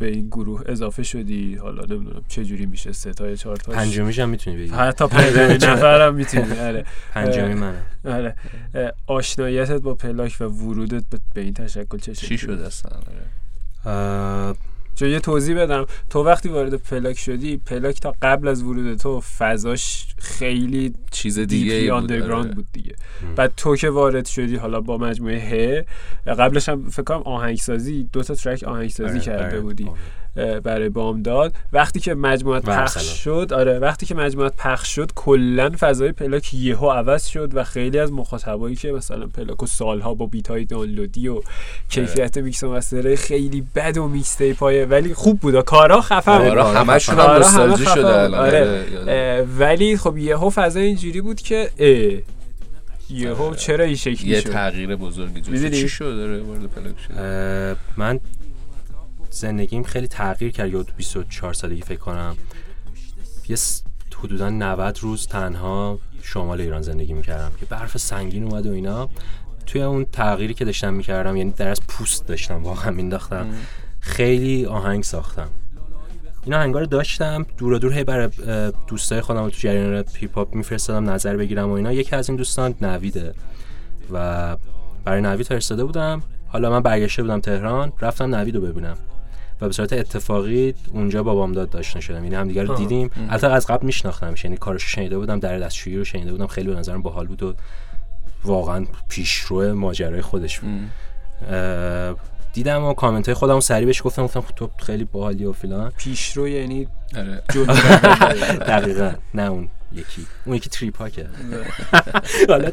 به این گروه اضافه شدی. حالا نمی‌دونم چه جوری میشه سه تا یا چهار تا پنجمیش هم می‌تونی بگی. حتی پنجمین نفرم می‌تونی. آره. پنجمی منه آره. آشناییتت با پلاک و ورودت به- این تشکل چه چی شکلی شد اصلا؟ آره. چون یه توضیح بدم تو وقتی وارد پلاک شدی پلاک تا قبل از ورود تو فضاش خیلی چیز دیگه آندرگراند آره. بود دیگه. بعد تو که وارد شدی حالا با مجموعه ه قبلش هم فکر کنم آهنگسازی دو تا track آهنگسازی آره، کرده آره. بودی اه، برای بامداد وقتی که مجموعت و پخش. شد آره وقتی که مجموعت پخش شد کلا فضای پلاک یهو عوض شد و خیلی از مخاطبایی که مثلا پلاک و سالها با beat های دانلودی و کیفیت میکس و خیلی بد و میکس ولی خوب بود و کارا خفن بود. آره همشون هم آره، نوستالژی شده. الان. آره. آره، ولی خب یهو فضا اینجوری بود که اه یهو آره. چرا این شکلی یه شد؟ تغییر بزرگی می‌دونی؟ چی شد؟ داره وارد پلاک شد من زندگیم خیلی تغییر کرد. یاد 24 سالگی فکر کنم. یه س- حدودا 90 روز تنها شمال ایران زندگی می‌کردم که برف سنگین اومد و اینا. توی اون تغییری که داشتم می‌کردم یعنی در از پوست داشتم واقعا مینداختم خیلی آهنگ ساختم. این آهنگا رو داشتم. دور دور هی برای دوستای خودم تو جریان هیپ هاپ میفرستادم نظر بگیرم و اینا. یکی از این دوستان نویده. و برای نوید فرستاده بودم. حالا من برگشته بودم تهران. رفتم نوید رو ببینم. و به صورت اتفاقی اونجا با بامداد آشنا شدم. یعنی همدیگه رو. دیدیم. البته از قبل میشناختمش. یعنی کارش شنیده بودم در دستشویی رو شنیده بودم. خیلی به نظرم باحال بود و واقعا پیشرو ماجرای خودش بود. دیدم و کامنت های خودم سریع بهش گفتم گفتم خب تو خیلی باحالی و فلان. پیشرو یعنی آره. دقیقا. نه اون یکی. اون یکی تریپاکه حالا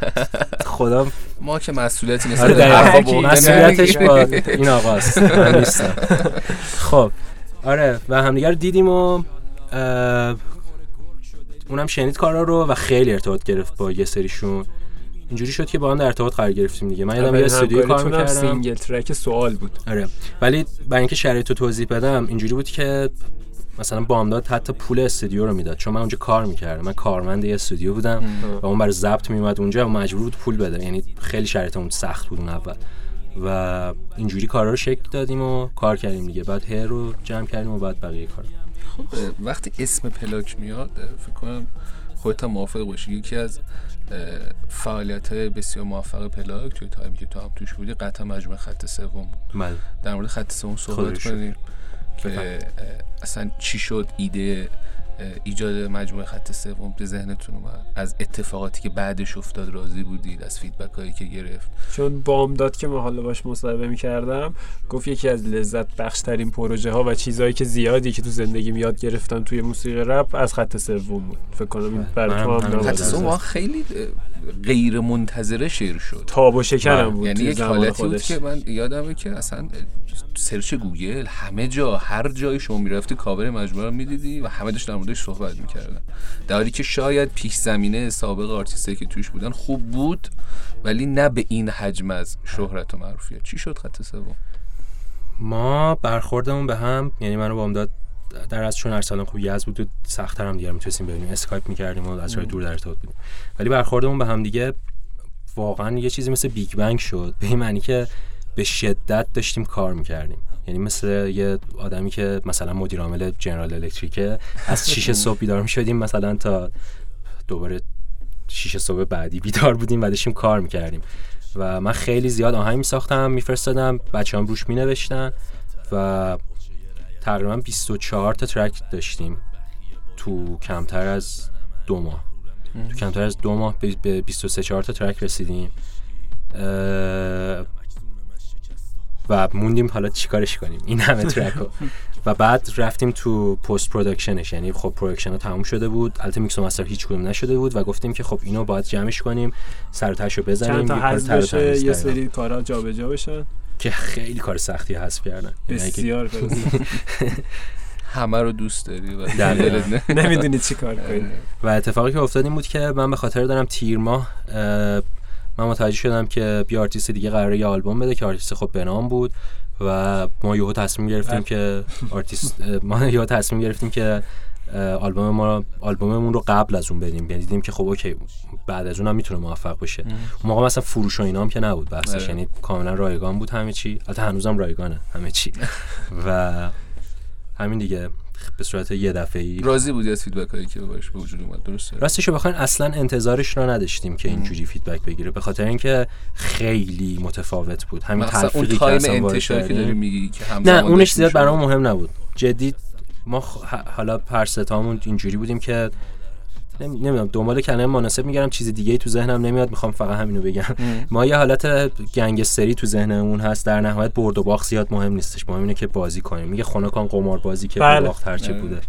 خدا ما که مسئولیتی نیست. آره مسئولیتش با. این آقاست. نیستم. خب. آره و همدیگه رو دیدیم و اونم شنید کارا رو و خیلی ارتباط گرفت با یه سریشون. اینجوری شد که با هم در ارتباط قرار گرفتیم دیگه. من یادم یه استودیو کار می‌کردم. single track سوال بود. آره. ولی برای اینکه شرایط رو توضیح بدم اینجوری بود که مثلا بامداد حتی پول استودیو رو می‌داد. چون من اونجا کار می‌کردم. من کارمند یه استودیو بودم و اون برای ضبط میومد اونجا و مجبور بود پول بده. یعنی خیلی شرایط اون سخت بود اون اول. و اینجوری کارا رو شکل دادیم و کار کردیم دیگه. بعد هر رو جمع کردیم و بعد بقیه کار اه، وقتی اسم پلاک میاد فکر کنم خودت هم موافق باشی. یکی از فعالیت های بسیار موفق پلاک توی تایمی که تو هم توش بودی قطعا مجموعه خط سوم بود. بله. در مورد خط سوم صحبت. کنیم که اصلا چی شد ایده ایجاد مجموعه خط سوم به ذهنتون اومد؟ از اتفاقاتی که بعدش افتاد راضی بودید؟ از فیدبک هایی که گرفت؟ چون بامداد که من حالا باش مصاحبه می‌کردم گفت یکی از لذت بخش ترین پروژه ها و چیزهایی که زیادی که تو زندگیم یاد گرفتم توی موسیقی رپ از خط سوم بود. فکر کنم این برای منم- تو هم. خط سوم خیلی غیر منتظره شیر شد. تاب و بله. بود یعنی یک حالتی بود که من یادمه که اصلا search گوگل همه جا هر جایی شما می‌رفتی کاور مجموعه رو می‌دیدی و همه داشت در موردش صحبت می‌کردن. در حالی که شاید پیش زمینه سابق آرتیستایی که توش بودن خوب بود ولی نه به این حجم از شهرت و معروفیت. چی شد خط سوم؟ ما برخوردمون به هم یعنی منو بامداد در از چون ارسلان خوب یزد بود و سخت‌تر هم دیگه می‌تونستیم ببینیم. اسکایپ می‌کردیم و از جای دور در ارتباط بودیم. ولی برخوردمون به هم دیگه واقعا یه چیزی مثل Big Bang شد. به این معنی که به شدت داشتیم کار می‌کردیم. یعنی مثل یه آدمی که مثلا مدیر عامل General Electric ه از 6 صبح بیدار می‌شدیم مثلا تا دوباره 6 صبح بعدی بیدار بودیم و داشتیم کار می‌کردیم. و من خیلی زیاد آهنگ میساختم میفرستادم بچه‌ها هم روش مینوشتن و تقریبا 24 تا track داشتیم تو کمتر از دو ماه. تو کمتر از دو ماه به- به 23 4 تا track رسیدیم. و موندیم حالا چیکارش کنیم. این همه track رو. و بعد رفتیم تو post-production ش یعنی خب production ها تموم شده بود. البته میکس و master هیچ کدوم نشده بود و گفتیم که خب اینو باید جمعش کنیم. سر رو بزنیم. چند تا یه بشه؟ دقیقاً. سری کارا جابجا بشن. که خیلی کار سختی حذف کردن. یعنی بسیار. همه رو دوست داری و. نمی‌دونی چی کار کنی. و اتفاقی که افتاد این بود که من به خاطر دارم تیر ماه اه، من متوجه شدم که بیا آرتیست دیگه قراره یه آلبوم بده که آرتیست خب بنام بود و ما یهو تصمیم گرفتیم که آرتیست ما یهو تصمیم گرفتیم که آلبوم ما آلبوممون رو قبل از اون بدیم. یعنی دیدیم که خب OK بعد از اونم می‌تونه موفق بشه. اون موقع مثلا فروش و اینا هم که نبود بحثش. آره. یعنی کاملا رایگان بود همه چی. البته هنوزم رایگانه همه چی. و همین دیگه. به صورت یه دفعه‌ای راضی بودی از feedback هایی که باش به وجود اومد؟ درسته. راستش بخواین اصلا انتظارش رو نداشتیم که اینجوری feedback بگیره. به خاطر اینکه خیلی متفاوت بود. همین تلفیقی که اصلا انتشاری که. داری میگی که نه اونش زیاد. برام مهم نبود. جدی ما خ- حالا پرستامون اینجوری بودیم که نمی- نمی‌دونم دنبال کلمه مناسب میگردم چیز دیگه تو ذهنم نمیاد می‌خوام فقط همینو بگم. ما یه حالت گنگستری تو ذهنمون هست در نهایت برد و باخت زیاد مهم نیستش. مهم اینه که بازی کنیم. میگه خنک آن قماربازی که بله. باخت هرچه. بوده.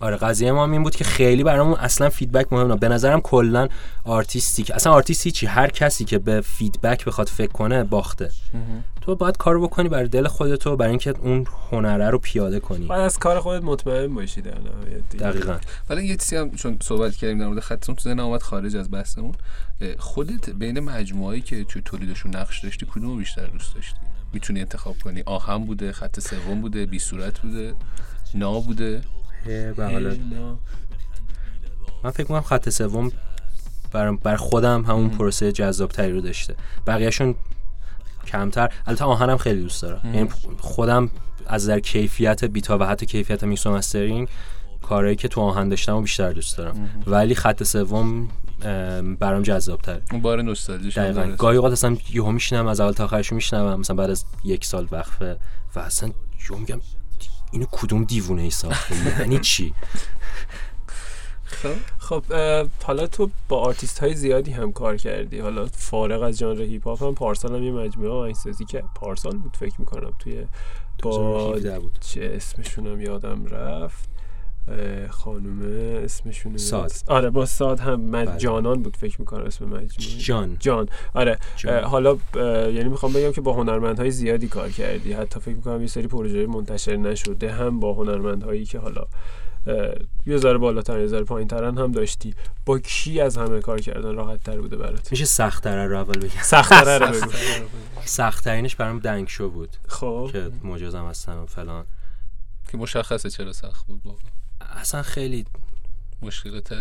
آره قضیه ما هم این بود که خیلی برامون اصلا feedback مهم نه به نظرم کلا آرتیستی که اصلا آرتیستی چی هر کسی که به feedback بخواد فکر کنه باخته. تو باید کارو بکنی برای دل خودتو برای اینکه اون هنره رو پیاده کنی. باید از کار خودت مطمئن باشی در نهایت دیگه. دقیقا. ولی یه چیزی هم چون صحبت کردیم در مورد خطتون تو ذهنم اومد خارج از بحثمون. خودت بین مجموعه‌ای که توی تولیدشون نقش داشتی کدوم رو بیشتر دوست داشتی؟ می‌تونی انتخاب کنی. آهن بوده خط سوم بوده بی صورت بوده نا بوده. و حالا اینا. من فکر می‌کنم خط سوم بر, بر خودم همون پروسه جذاب تری رو داشته. بقیهشون کمتر. البته آهنم خیلی دوست دارم. یعنی خودم از در کیفیت beat ا و حتی کیفیت میکس و mastering کارهایی که تو آهن داشتم و بیشتر دوست دارم. ولی خط سوم ام، برام جذاب تر اون بار نوستالژیش هم دقیقا. گاهی اوقات اصلا یهو میشینم از اول تا آخرش میشنوم. مثلا بعد از یک سال وقفه و اصلا یهو میگم اینو کدوم دیوونه ای ساخته یعنی چی؟ خب خب حالا تو با آرتیست های زیادی هم کار کردی. حالا فارغ از ژانر هیپ هاپ هم پارسال هم یه مجموعه آهنگسازی که پارسال بود فکر می‌کنم توی با 2017 بود. چه اسمشونم یادم رفت. خانومه اسمشون ساد. آره با ساد هم مج... بله. جانان بود فکر می‌کنم اسم مجموعه. جان. جان. آره جان. حالا یعنی می‌خوام بگم که با هنرمندهای زیادی کار کردی. حتی فکر می‌کنم یه سری پروژه منتشر نشده هم با هنرمندهایی که حالا یه ذره بالاتر یه ذره پایینترن هم داشتی. با کی از همه کار کردن راحت تر بوده برات؟ میشه سخت رو اول بگم. سخت‌تره رو بگو. سخت ترینش برام دنگ شو بود. خب. که مجازم هستم و فلان. که مشخصه چرا سخت بود واقعا. اصلا خیلی مشکلات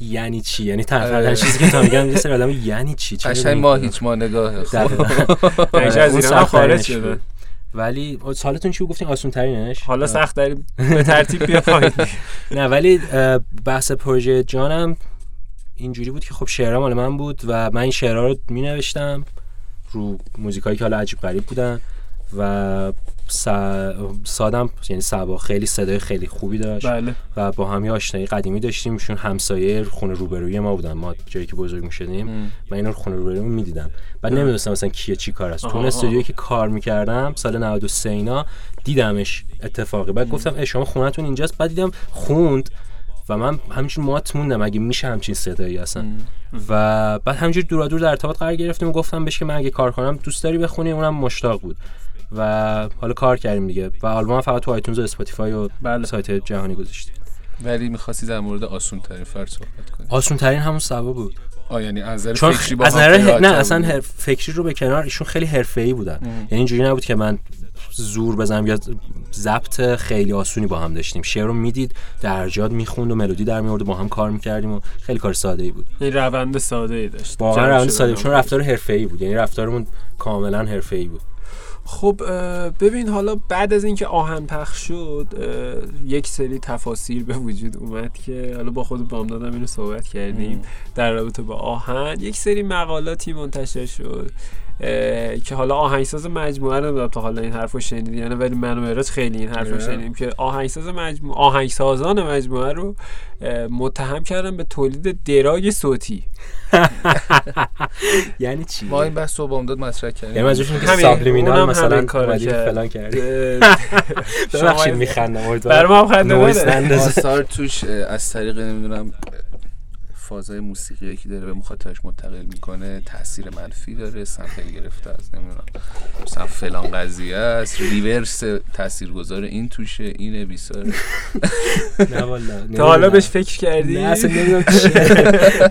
یعنی چی؟ یعنی تنها آره. چیزی که تا میگم یه سری آدم یعنی چی؟ چرا قشنگ؟ ما هیچ ما نگاهه خب از ایران خارج شده. ولی سالتون چی بود؟ گفتین آسون ترینش؟ حالا سخت داری به ترتیب بیا پایین. نه ولی بحث پروژه جانم اینجوری بود که خب شعرها مال من بود و من این شعرها رو می نوشتم رو موزیکایی که حالا عجیب غریب بودن و. سادم یعنی سبا خیلی صدای خیلی خوبی داشت بله. و با هم یه آشنایی قدیمی داشتیم. ایشون همسایه خونه روبروی ما بودن. ما جایی که بزرگ می‌شدیم من اینا رو خونه روبروی می‌دیدم. بعد نمی‌دونستم مثلا کیه چی کار است. تو اون. استودیویی که کار می‌کردم سال 93 اینا دیدمش اتفاقی. بعد گفتم ای شما خونتون اینجاست؟ بعد دیدم خوند و من همینجور مات موندم. اگه میشه همچین صدایی اصلا. و بعد همینجور دورا دور در ارتباط قرار گرفتیم و گفتم بهش که من اگه کار کنم دوست داری بخونی؟ اونم مشتاق بود. و حالا کار کردیم دیگه. و آلبوم فقط تو iTunes و Spotify و بله. سایت جهانی گذاشتیم. ولی می‌خواستی در مورد آسون ترین فرد صحبت کنی. آسون ترین همون سبا بود. آ یعنی از نظر فکری با از نظر نه راحت‌تر اصلا. هر- فکری رو به کنار ایشون خیلی حرفه‌ای بودن. یعنی اینجوری نبود که من زور بزنم یا ضبط خیلی آسونی با هم داشتیم. شعر رو می‌دید درجات می‌خوند و ملودی در میورد و با هم کار می‌کردیم و خیلی کار ساده ای بود. این روند ساده ای داشت. واقعا روند ساده چون رفتار حرفه‌ای بود. یعنی رفتارمون کاملا حرفه‌ای بود. خب ببین حالا بعد از اینکه آهن پخش شد اه، یک سری تفاسیر به وجود اومد که حالا با خود بامدادم اینو صحبت کردیم در رابطه با آهن. یک سری مقالاتی منتشر شد. که حالا آهنگساز مجموعه رو تا حالا این حرفو شنیدی. یعنی ولی من و خیلی این حرفو اه. شنیدیم که آهنگساز مجموعه آهنگسازان مجموعه رو متهم کردن به تولید دراگ صوتی. یعنی چی؟ ما این بحث رو با امداد مطرح کردیم. یعنی اینه که سابلیمینال مثلا کرد. فلان کردی ببخشید شما- میخندم. هم خنده. آثار توش از طریق نمی‌دونم فازای موسیقی که داره به مخاطبش منتقل می‌کنه تاثیر منفی داره سمپل گرفته از نمی‌دونم مثلا فلان قضیه است ریورس تاثیرگذار این توشه اینه بیساره نه والا تا حالا بهش فکر کردی؟ نه اصلا نمی‌دونم چیه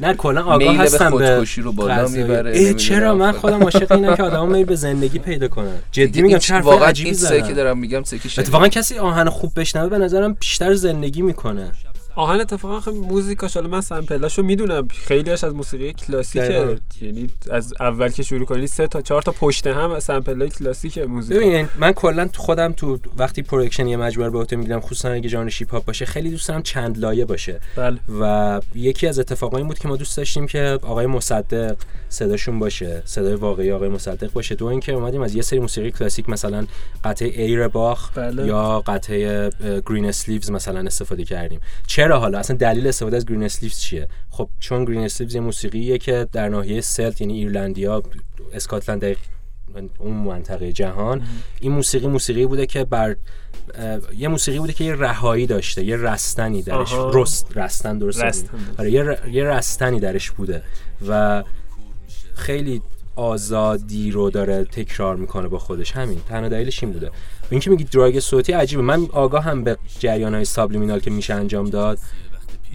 نه کلا آگاه هستم به خودکشی رو بالا. می‌بره. چرا من خودم عاشق اینم که آدم میل به زندگی پیدا کنن جدی میگم حرف واقعا عجیبی این سه که دارم میگم سه که شنیدم. اتفاقا کسی آهن خوب بشنوه به نظرم بیشتر زندگی می‌کنه آهن اتفاقا خیلی موزیکاش حالا من سمپلاشو می‌دونم. خیلیش از موسیقی کلاسیکه. یعنی از اول که شروع کنی سه تا چهار تا پشت هم سمپلای کلاسیک موزیک. ببین من کلا تو خودم تو وقتی production یه مجموعه رو به عهده می‌گیرم خصوصا اگه ژانر هیپ هاپ باشه خیلی دوست دارم چند لایه باشه. بله. و یکی از اتفاقا این بود که ما دوست داشتیم که آقای مصدق صداشون باشه صدای واقعی آقای مصدق باشه. دو اینکه اومدیم از یه سری موسیقی کلاسیک مثلا قطعه Air باخ بله. یا قطعه Greensleeves مثلا استفاده کردیم. چرا حالا اصلا دلیل استفاده از Greensleeves چیه خب چون Greensleeves یه موسیقیه که در ناحیه سلت یعنی ایرلندیا اسکاتلند دقیق اون منطقه جهان این موسیقی موسیقی بوده که بر یه موسیقی بوده که یه رهایی داشته یه رستنی درش آها. رست رستن درست رستن. آره یه, ر- یه رستنی درش بوده و خیلی آزادی رو داره تکرار می‌کنه با خودش همین تنها دلیلش این بوده این که میگی دراگ صوتی عجیبه من آگاه هم به جریان های سابلیمینال که میشه انجام داد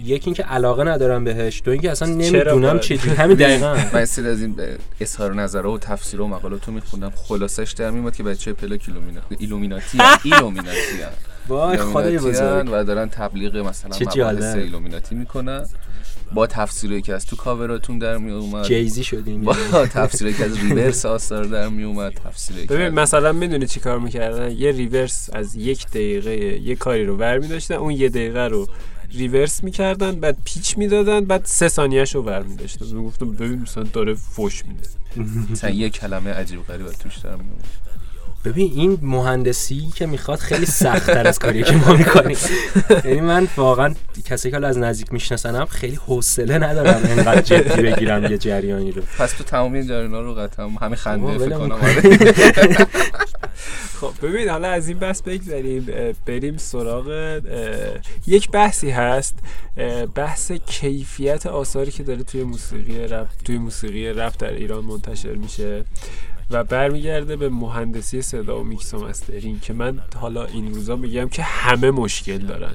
یکی اینکه علاقه ندارم بهش دو اینکه اصلا نمی‌دونم؟ چجوری همین دقیقا من سری از این اظهار نظرها و تفسیر و مقالات رو میخوندم خلاصش در میومد که بچه پلاک ایلومینا- ایلومیناتی. ایلومیناتی. وای خدای بزرگ و دارن تبلیغ مثلا چه مباحث جالب. ایلومیناتی می‌کنن با تفسیری که از تو کاوراتون در می اومد. جیزی شدیم. با تفسیری که از reverse آثار در می اومد تفسیری ببین مثلا می‌دونی چی کار می‌کردن؟ یه reverse از یک دقیقه یه کاری رو ور میداشتن اون یه دقیقه رو ریورس می‌کردن بعد پیچ می‌دادن بعد سه ثانیهش رو ور میداشتن. می‌گفتم ببین مثلا داره فوش میده. مثلا یه کلمه عجیب غریب توش در می اومد. ببین این مهندسی که می‌خواد خیلی سختتر از کاریه که ما می‌کنیم یعنی من واقعا کسی که حالا از نزدیک میشناسنم خیلی حوصله ندارم اینقدر جدی بگیرم یه جریانی رو پس تو تمام این جریانا رو قطعا همه خنده فکر کنم کن. آره. خب ببین حالا از این بحث بگذریم اه، بریم سراغ یک بحثی هست بحث کیفیت آثاری که داره توی موسیقی رپ توی موسیقی رپ در ایران منتشر میشه و برمیگرده به مهندسی صدا و میکس و mastering که من حالا این روزا میگم که همه مشکل دارن.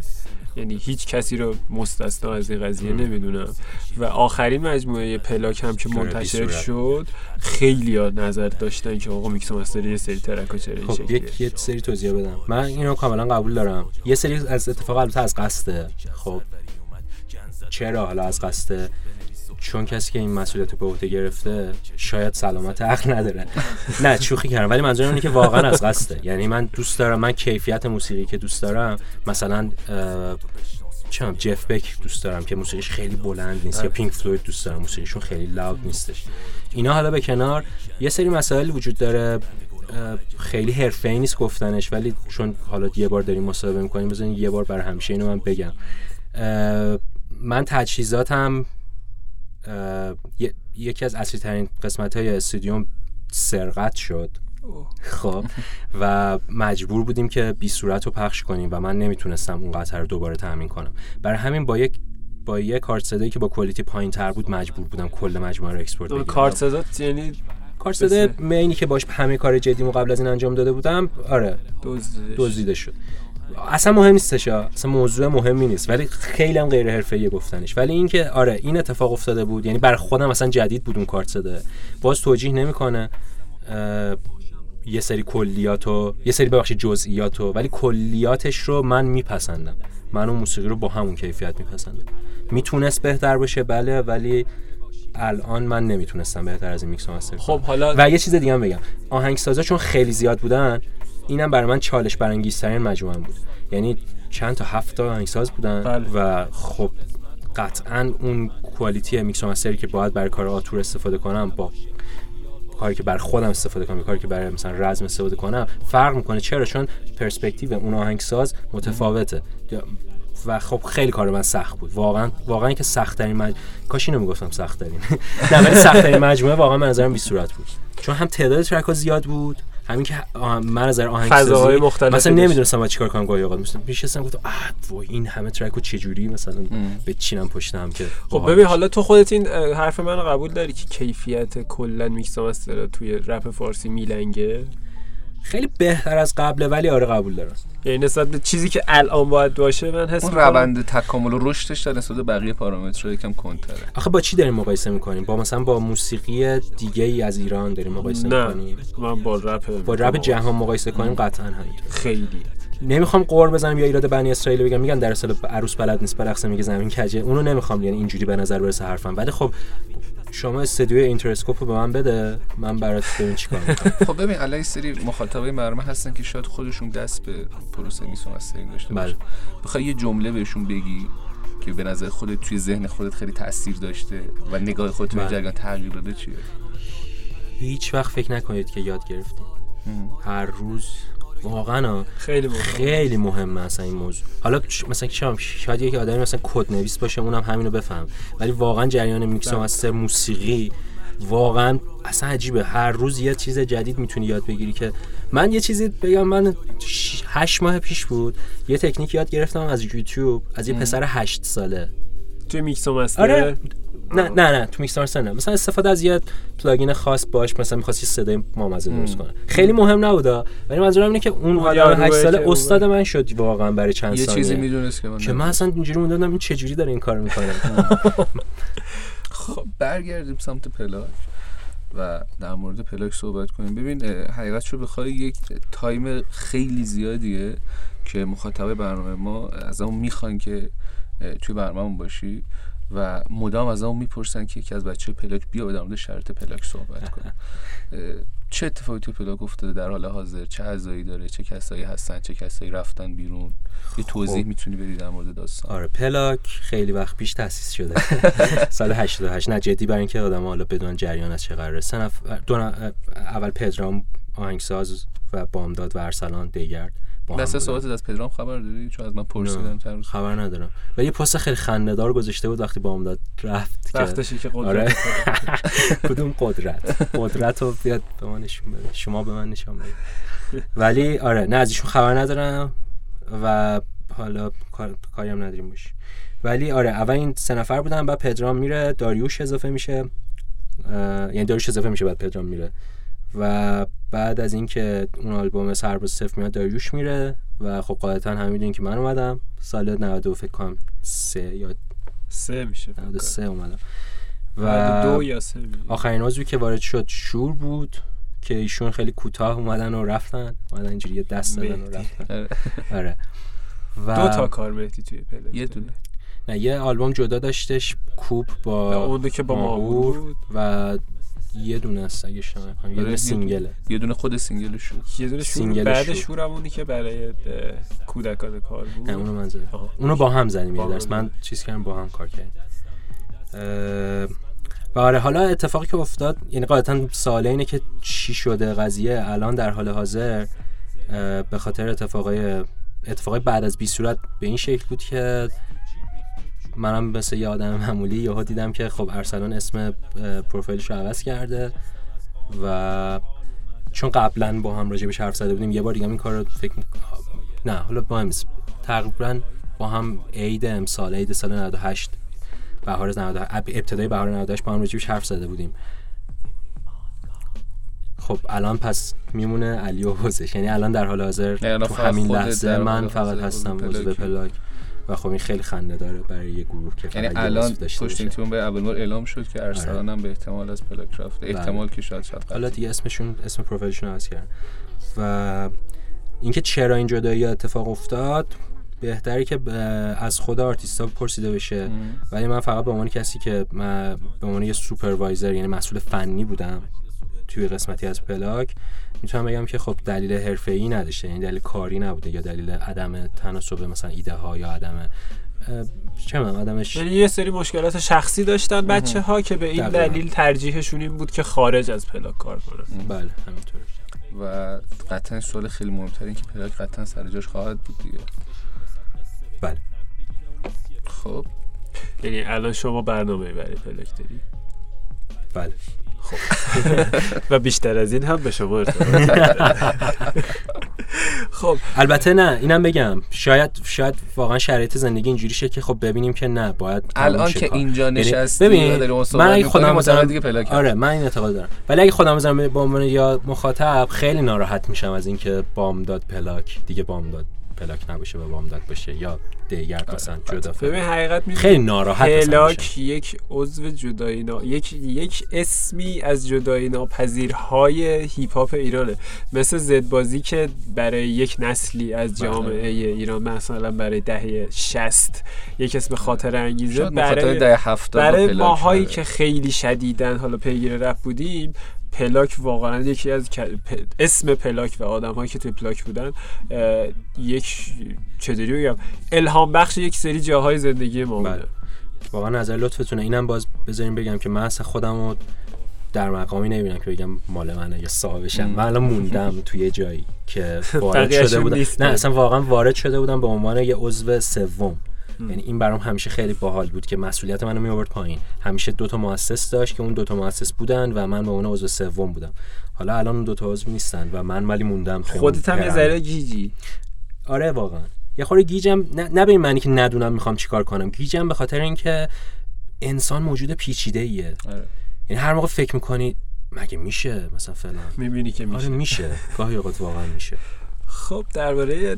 یعنی هیچ کسی رو مستثنا از این قضیه نمی‌دونم. و آخرین مجموعه پلاک هم که منتشر. شد خیلی ها نظر داشتن که آقا mix master یه سری track و چرا خب یک یه سری توضیح بدم. من اینو کاملا قبول دارم. یه سری از اتفاق البته از قصده. خب. چرا حالا از قصده؟ چون کسی که این مسئولیت رو به عهده گرفته شاید سلامت عقل نداره. نه شوخی کردم ولی منظورم اینه که واقعا از قصده. یعنی من دوست دارم من کیفیت موسیقی که دوست دارم مثلا می‌دونم، جف بک دوست دارم که موسیقیش خیلی بلند نیست یا پینک فلوید دوست دارم موسیقیشون خیلی لاود نیستش. اینا حالا به کنار یه سری مسائل وجود داره. خیلی حرفه‌ای نیست گفتنش ولی چون حالا یه بار داریم مصاحبه می‌کنیم بزنین یه بار برای همیشه اینو من بگم. من تجهیزاتم یکی از اصلی ترین قسمت های استودیوم سرقت شد. خب. و مجبور بودیم که بی صورت رو پخش کنیم و من نمی‌تونستم اون قطعه رو دوباره تامین کنم. برای همین با یک با یک کارت صدایی که با quality پایین تر بود مجبور بودم کل مجموعه رو export بگیرم. کارت صدا یعنی کارت صدای مینی که باش همه کار جدیمو قبل از این انجام داده بودم آره. دزدیده شد. اصلا مهم نیستش. اصلا موضوع مهمی نیست ولی خیلی هم غیر حرفه‌ای گفتنش. ولی اینکه آره این اتفاق افتاده بود یعنی بر خودم اصلا جدید بود اون کارت صدا باز توجیه نمی‌کنه یه سری کلیاتو یه سری ببخشید جزئیاتو ولی کلیاتش رو من میپسندم. من اون موسیقی رو با همون کیفیت میپسندم. می‌تونست بهتر باشه؟ بله ولی الان من نمی‌تونستم بهتر از این میکس و مستر. خب حالا و یه چیز دیگه هم بگم. آهنگسازا چون خیلی زیاد بودن اینم برای من چالش برانگیزترین مجموعه بود. یعنی چند تا هفت تا آهنگساز بودن بله. و خب قطعا اون کوالیتی میکس مستری که باید برای کار آتور استفاده کنم با کاری که برای خودم استفاده کنم کاری که برای مثلا رزم استفاده کنم فرق می‌کنه. چرا؟ چون پرسپکتیو اون آهنگساز متفاوته. و خب خیلی کار من سخت بود. واقعا واقعا که سخت ترین مج... کاش اینو می‌گفتم سخت ترین نه ولی سخت ترین مجموعه واقعا من نظرم بی صورت بود. چون هم تعداد track ها زیاد بود. همین که من نظر آهنگسازی فضاهای مختلفی مثلا. نمی‌دونستم چیکار کنم گاهی اوقات میشستم میشستم گفتم آه وای این همه track رو چجوری مثلا بچینم پشتم که خب ببین. حالا تو خودت این حرف من رو قبول داری که کیفیت کلا mix master توی رپ فارسی میلنگه خیلی بهتر از قبله ولی آره قبول دارم. یعنی نسبت به چیزی که الان باید باشه من حس اون می‌کنم- روند تکامل و رشدش در نسبت به بقیه پارامترها یکم کنتره آخه با چی داریم مقایسه می‌کنیم؟ با مثلا با موسیقی دیگه ای از ایران داریم مقایسه نه می‌کنیم؟ من با رپ با رپ جهان مقایسه کنیم قطعا همینطور. خیلی. نمی‌خوام غر بزنم یا ایراد بنی اسرائیل بگم میگن در اصل عروس بلد نیست برقصه میگه زمین کجه. اونو نمی‌خوام یعنی اینجوری به نظر برسه حرفم. ولی خب شما استودیو Interscope رو به من بده من برات ببین چیکار می‌کنم. خب ببین الان سری مخاطبای برنامه هستن که شاید خودشون دست به پروسه میکس و mastering داشته بله. باشن بخوای یه جمله بهشون بگی که به نظر خودت توی ذهن خودت خیلی تاثیر داشته و نگاه خودت به بله. جریان تغییر داده چیه؟ هیچ وقت فکر نکنید که یاد گرفتیم. هر روز واقعا. خیلی مهم. خیلی مهمه اصلا این موضوع. حالا مثلا شام شاید یک آدمی مثلا کد نویس باشه اونم همینو بفهم. ولی واقعا جریان میکس و master موسیقی واقعا اصلا عجیبه. هر روز یه چیز جدید می‌تونی یاد بگیری که من یه چیزی بگم من هشت ماه پیش بود یه تکنیک یاد گرفتم از یوتیوب از یه پسر هشت ساله. توی میکس و master؟ آره. نه نه نه تو میکس نه. مثلا استفاده از یه plugin خاص باش مثلا می‌خواست یه صدای بامزه درست کنه. خیلی مهم نبوده ولی منظورم اینه که اون آدم یاروه 8 ساله استاد من شد واقعا برای چند یه ثانیه. چیزی می‌دونست که من که من اصلا اینجوری موندم این چه جوری داره این کارو می‌کنه. خب برگردیم سمت پلاک و در مورد پلاک صحبت کنیم. ببین حقیقت رو بخوای یک time خیلی زیادیه که مخاطب برنامه ما ازمون می‌خوان که توی برنامه باشی. و مدام ازمون می‌پرسن که یکی از بچه پلاک بیا در مورد شرط پلاک صحبت کنه چه اتفاقی توی پلاک افتاده در حال حاضر؟ چه اعضایی داره؟ چه کسایی هستن؟ چه کسایی رفتن بیرون؟ یه توضیح می‌تونی بدی در مورد داستان؟ آره پلاک خیلی وقت پیش تاسیس شده. سال 88 نه جدی برای اینکه آدم حالا بدون جریان از چه قراره. سه نفر دو اول پدرام آهنگساز و بامداد و ارسلان دیگرد. با هم بودن. صحبت از پدرام خبر داری؟ چون از من پرسیدن چند روز خبر ندارم. و یه پست خیلی خنده‌دار گذاشته بود وقتی بامداد رفت که وقتشی که قدرت. آره. کدوم قدرت؟ قدرت رو بیاد به من نشون بده. شما به من نشون بده ولی آره نه از ایشون خبر ندارم و حالا کار- کاری هم نداریم باش. ولی آره اول این سه نفر بودن بعد پدرام میره داریوش اضافه میشه اه، یعنی داریوش اضافه میشه بعد پدرام میره. و بعد از اینکه اون آلبوم سرباز صفر میاد داریوش میره و خب قاعدتا همه می‌دونین که من اومدم سال 92 فکر کنم سه یا سه میشه فکر 93 اومدم. و دو یا سه میشه. آخرین عضوی که وارد شد شور بود که ایشون خیلی کوتاه اومدن و رفتن اومدن اینجوری یه دست دادن و. رفتن آره. آره و دو تا کار مهدی توی پله یه دونه نه یه آلبوم جدا داشتش کوب با اون که با ماهور بود و یه دونه است اگه نکنم یه دونه یه سینگله. یه دونه خود سینگل شد یه دونه شور سینگل بعد شور. شورم اونی که برای کودکان کار بود. نه اونو من زدم. اونو با هم زدیم با یه هم درست من. چیز کردم با هم کار کردیم. و آره حالا اتفاقی که افتاد یعنی قاعدتا ساله اینه که چی شده قضیه؟ الان در حال حاضر به خاطر اتفاقای اتفاقای بعد از بی صورت به این شکل بود که منم مثل یه آدم معمولی یهو دیدم که خب ارسلان اسم پروفایلش رو عوض کرده و چون قبلا با هم راجبش حرف زده بودیم یه بار دیگه این کار رو فکر نه حالا با هم. تقریبا با هم عید امسال عید سال 98 بهار 98 اب- ابتدای بهار 98 با هم راجبش حرف زده بودیم خب الان پس میمونه علی و حوزش یعنی الان در حال حاضر یعنی تو همین لحظه من فقط هستم عضو. پلاک و خب این خیلی خنده داره برای یه گروه که یعنی الان عضو داشته پشت باشه. این تون به اول اعلام شد که ارسلان هم به احتمال از پلاک رفته احتمال که شاید شاید حالا. دیگه اسمشون اسم پروفایلشون عوض کردن و اینکه چرا این جدایی اتفاق افتاد بهتری که از خود آرتیستا پرسیده بشه. ولی من فقط به عنوان کسی که من به عنوان یه سوپروایزر یعنی مسئول فنی بودم توی قسمتی از پلاک می‌تونم بگم که خب دلیل حرفه‌ای نداشته. یعنی دلیل کاری نبوده یا دلیل عدم تناسب مثلا ایده ها یا عدم چه عدمش یعنی یه سری مشکلات شخصی داشتن بچه ها که به این. دلیل ترجیحشون این بود که خارج از پلاک کار کنن. بله همینطور. و قطعا سوال خیلی مهمتر این که پلاک قطعا سر جاش خواهد بود دیگه. بله. خب. یعنی الان شما برنامه برای پلاک داری؟ بله. و بیشتر از این هم به شما ارتباط. خب البته نه اینم بگم. شاید شاید واقعا شرایط زندگی اینجوری شه که خب ببینیم که نه باید الان که. اینجا یعنی نشستی ببین من اگه خودم بذارم دیگه پلاک آره من این اعتقاد دارم. ولی اگه خودم بذارم به عنوان یا مخاطب خیلی ناراحت میشم از اینکه بام داد پلاک. دیگه بام داد. پلاک نباشه و بام داد باشه یا دیگر مثلا جدا ببین. حقیقت می‌دونی خیلی ناراحت. پلاک یک عضو جدایی نا... یک یک اسمی از جدایی ناپذیرهای هیپ هاپ ایرانه مثل زدبازی که برای یک نسلی از بله. جامعه ایران مثلا برای دهه 60 یک اسم خاطر انگیزه برای دهه هفتاد با برای پلاک ماهایی آره. که خیلی شدیدن حالا پیگیر رپ بودیم پلاک واقعا یکی از اسم پلاک و آدم هایی که توی پلاک بودن یک چطوری بگم؟ الهام بخش یک سری جاهای زندگی ما بله. بوده. واقعا نظر لطفتونه. اینم باز بذاریم بگم که من اصلا خودم رو در مقامی نمی‌بینم که بگم مال منه یا صاحبشم. من الان موندم توی یه جایی که وارد شده بودم. نه اصلا واقعا وارد شده بودم به عنوان یه عضو سوم. یعنی این برام همیشه خیلی باحال بود که مسئولیت منو می آورد پایین. همیشه دو تا مؤسس داشت که اون دو تا مؤسس بودن و من به عنوان عضو سوم بودم. حالا الان اون دو تا عضو نیستن و من ولی موندم اون خودت هم یه. ذره گیجی. آره واقعا. یه خورده گیجم نه, نه به این معنی که ندونم می‌خوام چیکار کنم. گیجم به خاطر اینکه انسان موجود پیچیده ایه آره. یعنی هر موقع فکر می‌کنی مگه میشه مثلا فلان؟ می‌بینی که آره میشه. میشه. گاهی اوقات واقعا میشه. خب درباره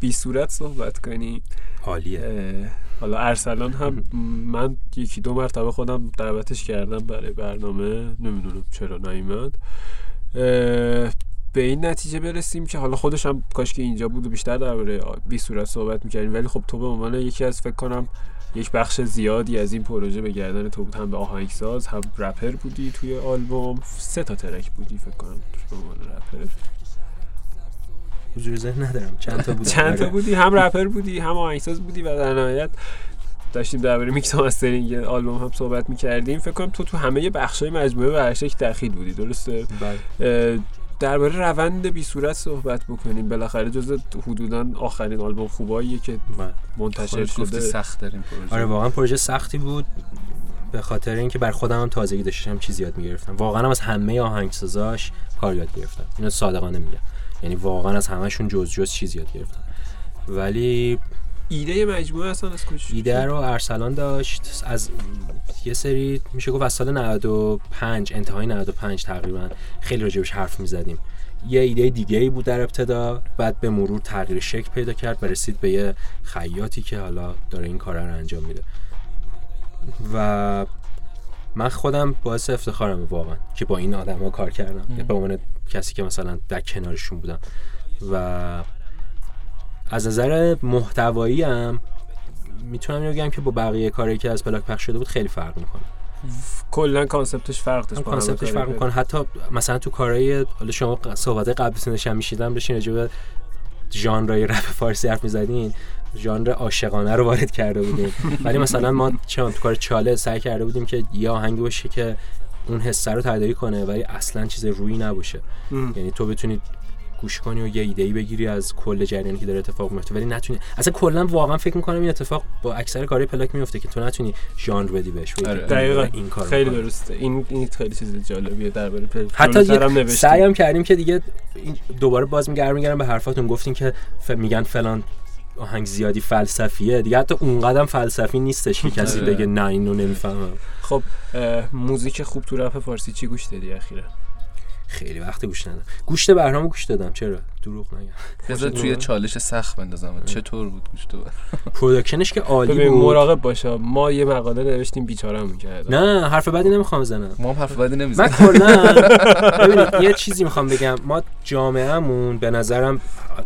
بی صورت صحبت کنیم. عالیه. حالا ارسلان هم من یکی دو مرتبه خودم دعوتش کردم برای برنامه. نمی‌دونم چرا نیومد. به این نتیجه برسیم که حالا خودش هم کاش که اینجا بود و بیشتر درباره بی صورت صحبت می‌کردیم. ولی خب تو به عنوان یکی از فکر کنم یک بخش زیادی از این پروژه به گردن تو بود. هم به آهنگساز هم رپر بودی توی آلبوم. سه تا track بودی فکر کنم به عنوان رپر. حضور ذهن ندارم. چند تا بود چند تا بودی؟ هم رپر بودی هم آهنگساز بودی و در نهایت داشتیم درباره میکس و mastering آلبوم هم صحبت می‌کردیم. فکر کنم تو تو همه بخشای مجموعه به هر شکل دخیل بودی درسته؟ بله. درباره روند بی صورت صحبت بکنیم. بالاخره جز حدودا آخرین آلبوم خوباییه که بله. منتشر شده. سخت داریم پروژه. آره واقعا پروژه سختی بود. به خاطر اینکه بر خودم هم تازگی داشتم چیز یاد می‌گرفتم. واقعا هم از همه آهنگسازاش کار یاد گرفتم. اینو صادقانه میگم. یعنی واقعا از همشون جز جز چیز یاد گرفتم. ولی ایده مجموعه اصلا از کجا؟ ایده رو ارسلان داشت. از یه سری میشه گفت از سال 95 انتهای 95 تقریبا خیلی راجبش حرف می‌زدیم. یه ایده دیگه ای بود در ابتدا بعد به مرور تغییر شکل پیدا کرد و رسید به یه خیاطی که حالا داره این کار رو انجام میده. و من خودم باعث افتخارم واقعا که با این آدم ها کار کردم. به عنوان کسی که مثلا در کنارشون بودم و از نظر محتوایی هم می‌تونم بگم که با بقیه کاری که از پلاک پخش شده بود خیلی فرق می‌کنه. کلا concept ش فرق داشت concept ش فرق می‌کنه. حتی مثلا تو کارهای حالا شما صحبت قبلتون نشم میشیدم داشتین راجع به ژانرهای رپ فارسی حرف می‌زدین. ژانر عاشقانه رو وارد کرده بودیم ولی مثلا ما چون تو کار چاله سعی کرده بودیم که یه آهنگی باشه که اون حسه رو تداعی کنه ولی اصلا چیز روی نباشه ام. یعنی تو بتونی گوش کنی و یه ایده ای بگیری از کل جریانی که داره اتفاق میفته ولی نتونی اصلا کلا واقعا فکر می‌کنم این اتفاق با اکثر کارهای پلاک میفته که تو نتونی ژانر بدی بهش آره. دقیقا این کار خیلی. درسته این این خیلی چیز جالبیه درباره پل- حتی یه. سعی هم کردیم که دیگه دوباره باز میگرم میگردم به حرفاتون گفتین که ف... میگن فلان آهنگ زیادی فلسفیه. دیگه حتی اونقدر فلسفی نیستش که کسی آره. بگه نه اینو نمی‌فهمم. خب موزیک خوب تو رپ فارسی چی گوش دادی اخیرا؟ خیلی وقت گوش ندادم. گوشت برنامه گوش دادم. چرا؟ دروغ نگم. بذار توی چالش سخت بندازم. چطور بود گوش تو production ش که عالی بود. مراقب باشه ما یه مقاله نوشتیم بیچارهمون کرد نه حرف بدی نمی‌خوام بزنم. ما حرف بدی من نمی‌زنیم کلا ببینید یه چیزی می‌خوام بگم. ما جامعهمون به نظرم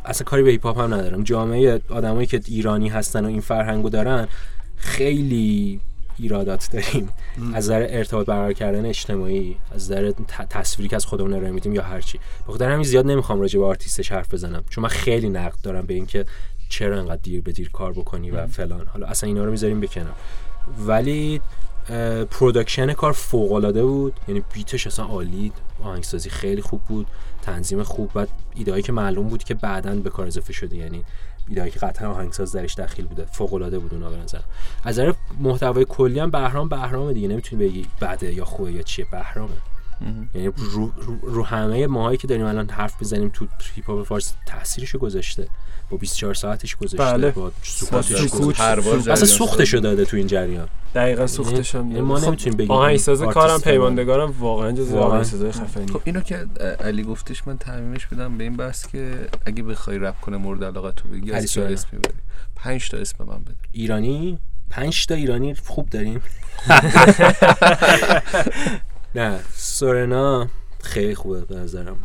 اصلا کاری به هیپ هاپ هم ندارم. جامعه آدمایی که ایرانی هستن و این فرهنگو دارن خیلی ایرادات داریم. از نظر ارتباط برقرار کردن اجتماعی از نظر تصویری که از خودمون ارائه میدیم یا هر چی بخاطر همین زیاد نمی‌خوام راجع به آرتیستش حرف بزنم. چون من خیلی نقد دارم به اینکه چرا انقدر دیر به دیر کار بکنی و فلان. حالا اصلا اینا رو می‌ذاریم بکنم ولی production کار فوق العاده بود. یعنی beat ش اصلا عالی آهنگسازی خیلی خوب بود تنظیم خوب و ایدهایی که معلوم بود که بعدا به کار اضافه شده. یعنی ایدهایی که قطعا آهنگساز درش دخیل بوده فوق العاده بود اونا به نظر از نظر محتوای کلی هم بهرام بهرامه دیگه نمی‌تونی بگی بده یا خوبه یا چیه بهرامه. یعنی رو, رو, رو همه ماهایی که داریم الان حرف بزنیم تو هیپ هاپ فارسی تاثیرشو گذاشته. با 24 ساعتش گذاشته بله. با سکوتش اصلا سوختشو داده تو این جریان. دقیقا سوختش هم ما خب، نمی‌تونیم بگیم. آهنگساز آرتیست کارم. پیماندگارم واقعا جز واقعا. آهنگسازای خفنی خب اینو که علی گفتش من تعمیمش بدم به این بحث که اگه بخوای رپ کنای مورد علاقه تو بگی علی از چه. اسم می‌بری پنج تا اسم من بده. ایرانی؟ پنج تا ایرانی خوب داریم. نه سورنا خیلی خوبه به نظرم.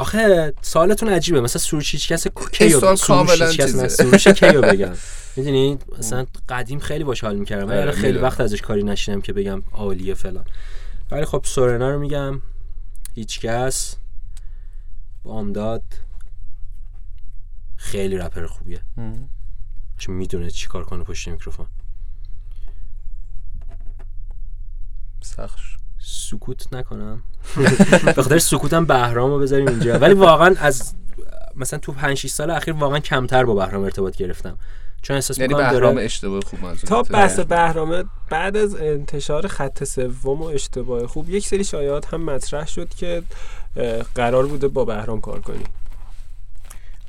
آخه سوالتون عجیبه. مثلا سروش هیچ کس کیو سوال کاملا هیچ کس چیزه. سروش کیو بگم؟ می‌دونی؟ مثلا قدیم خیلی باش حال می‌کردم. ولی آره، خیلی. وقت ازش کاری نشیدم که بگم عالیه فلان. ولی خب سورنا رو میگم. هیچ کس. بامداد خیلی رپر خوبیه. چون می‌دونه چی کار کنه پشت میکروفون. سخت شد. سکوت نکنم. به خاطر سکوتم بهرام رو بذاریم اینجا. ولی واقعا از مثلا تو 5 6 سال اخیر واقعا کمتر با بهرام ارتباط گرفتم. چون احساس یعنی می‌کنم بهرام داره اشتباه خوب منظور تا بحث بهرامه بعد از انتشار خط سوم و اشتباه خوب یک سری شایعات هم مطرح شد که قرار بوده با بهرام کار کنی.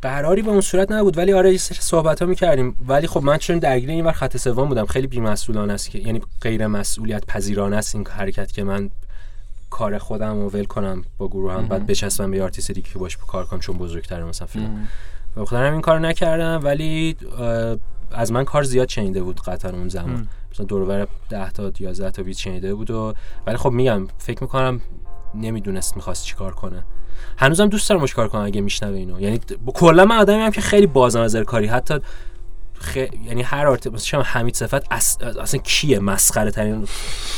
قراری به اون صورت نبود. ولی آره یه سری صحبت ها می‌کردیم. ولی خب من چون درگیر این ور خط سوم بودم خیلی بی‌مسئولانه است که یعنی غیر مسئولیت پذیرانه است این حرکت که من کار خودم رو ول کنم با گروه هم بعد بچسبم به آرتیست دیگه که باش کار کنم چون بزرگتره مثلا فیلم. به خاطر همین کار نکردم. ولی از من کار زیاد شنیده بود قطعا اون زمان. مثلا دور و بر 10 تا 11 تا beat شنیده بود و ولی خب میگم فکر می‌کنم نمی‌دونست می‌خواست چیکار کنه. هنوزم دوست دارم کار کنم اگه میشنوه اینو. یعنی کلا من آدمی هم که خیلی بازم از کاری. حتی خ... یعنی هر art مثلا شما حمید صفت اص... اصلا کیه مسخره ترین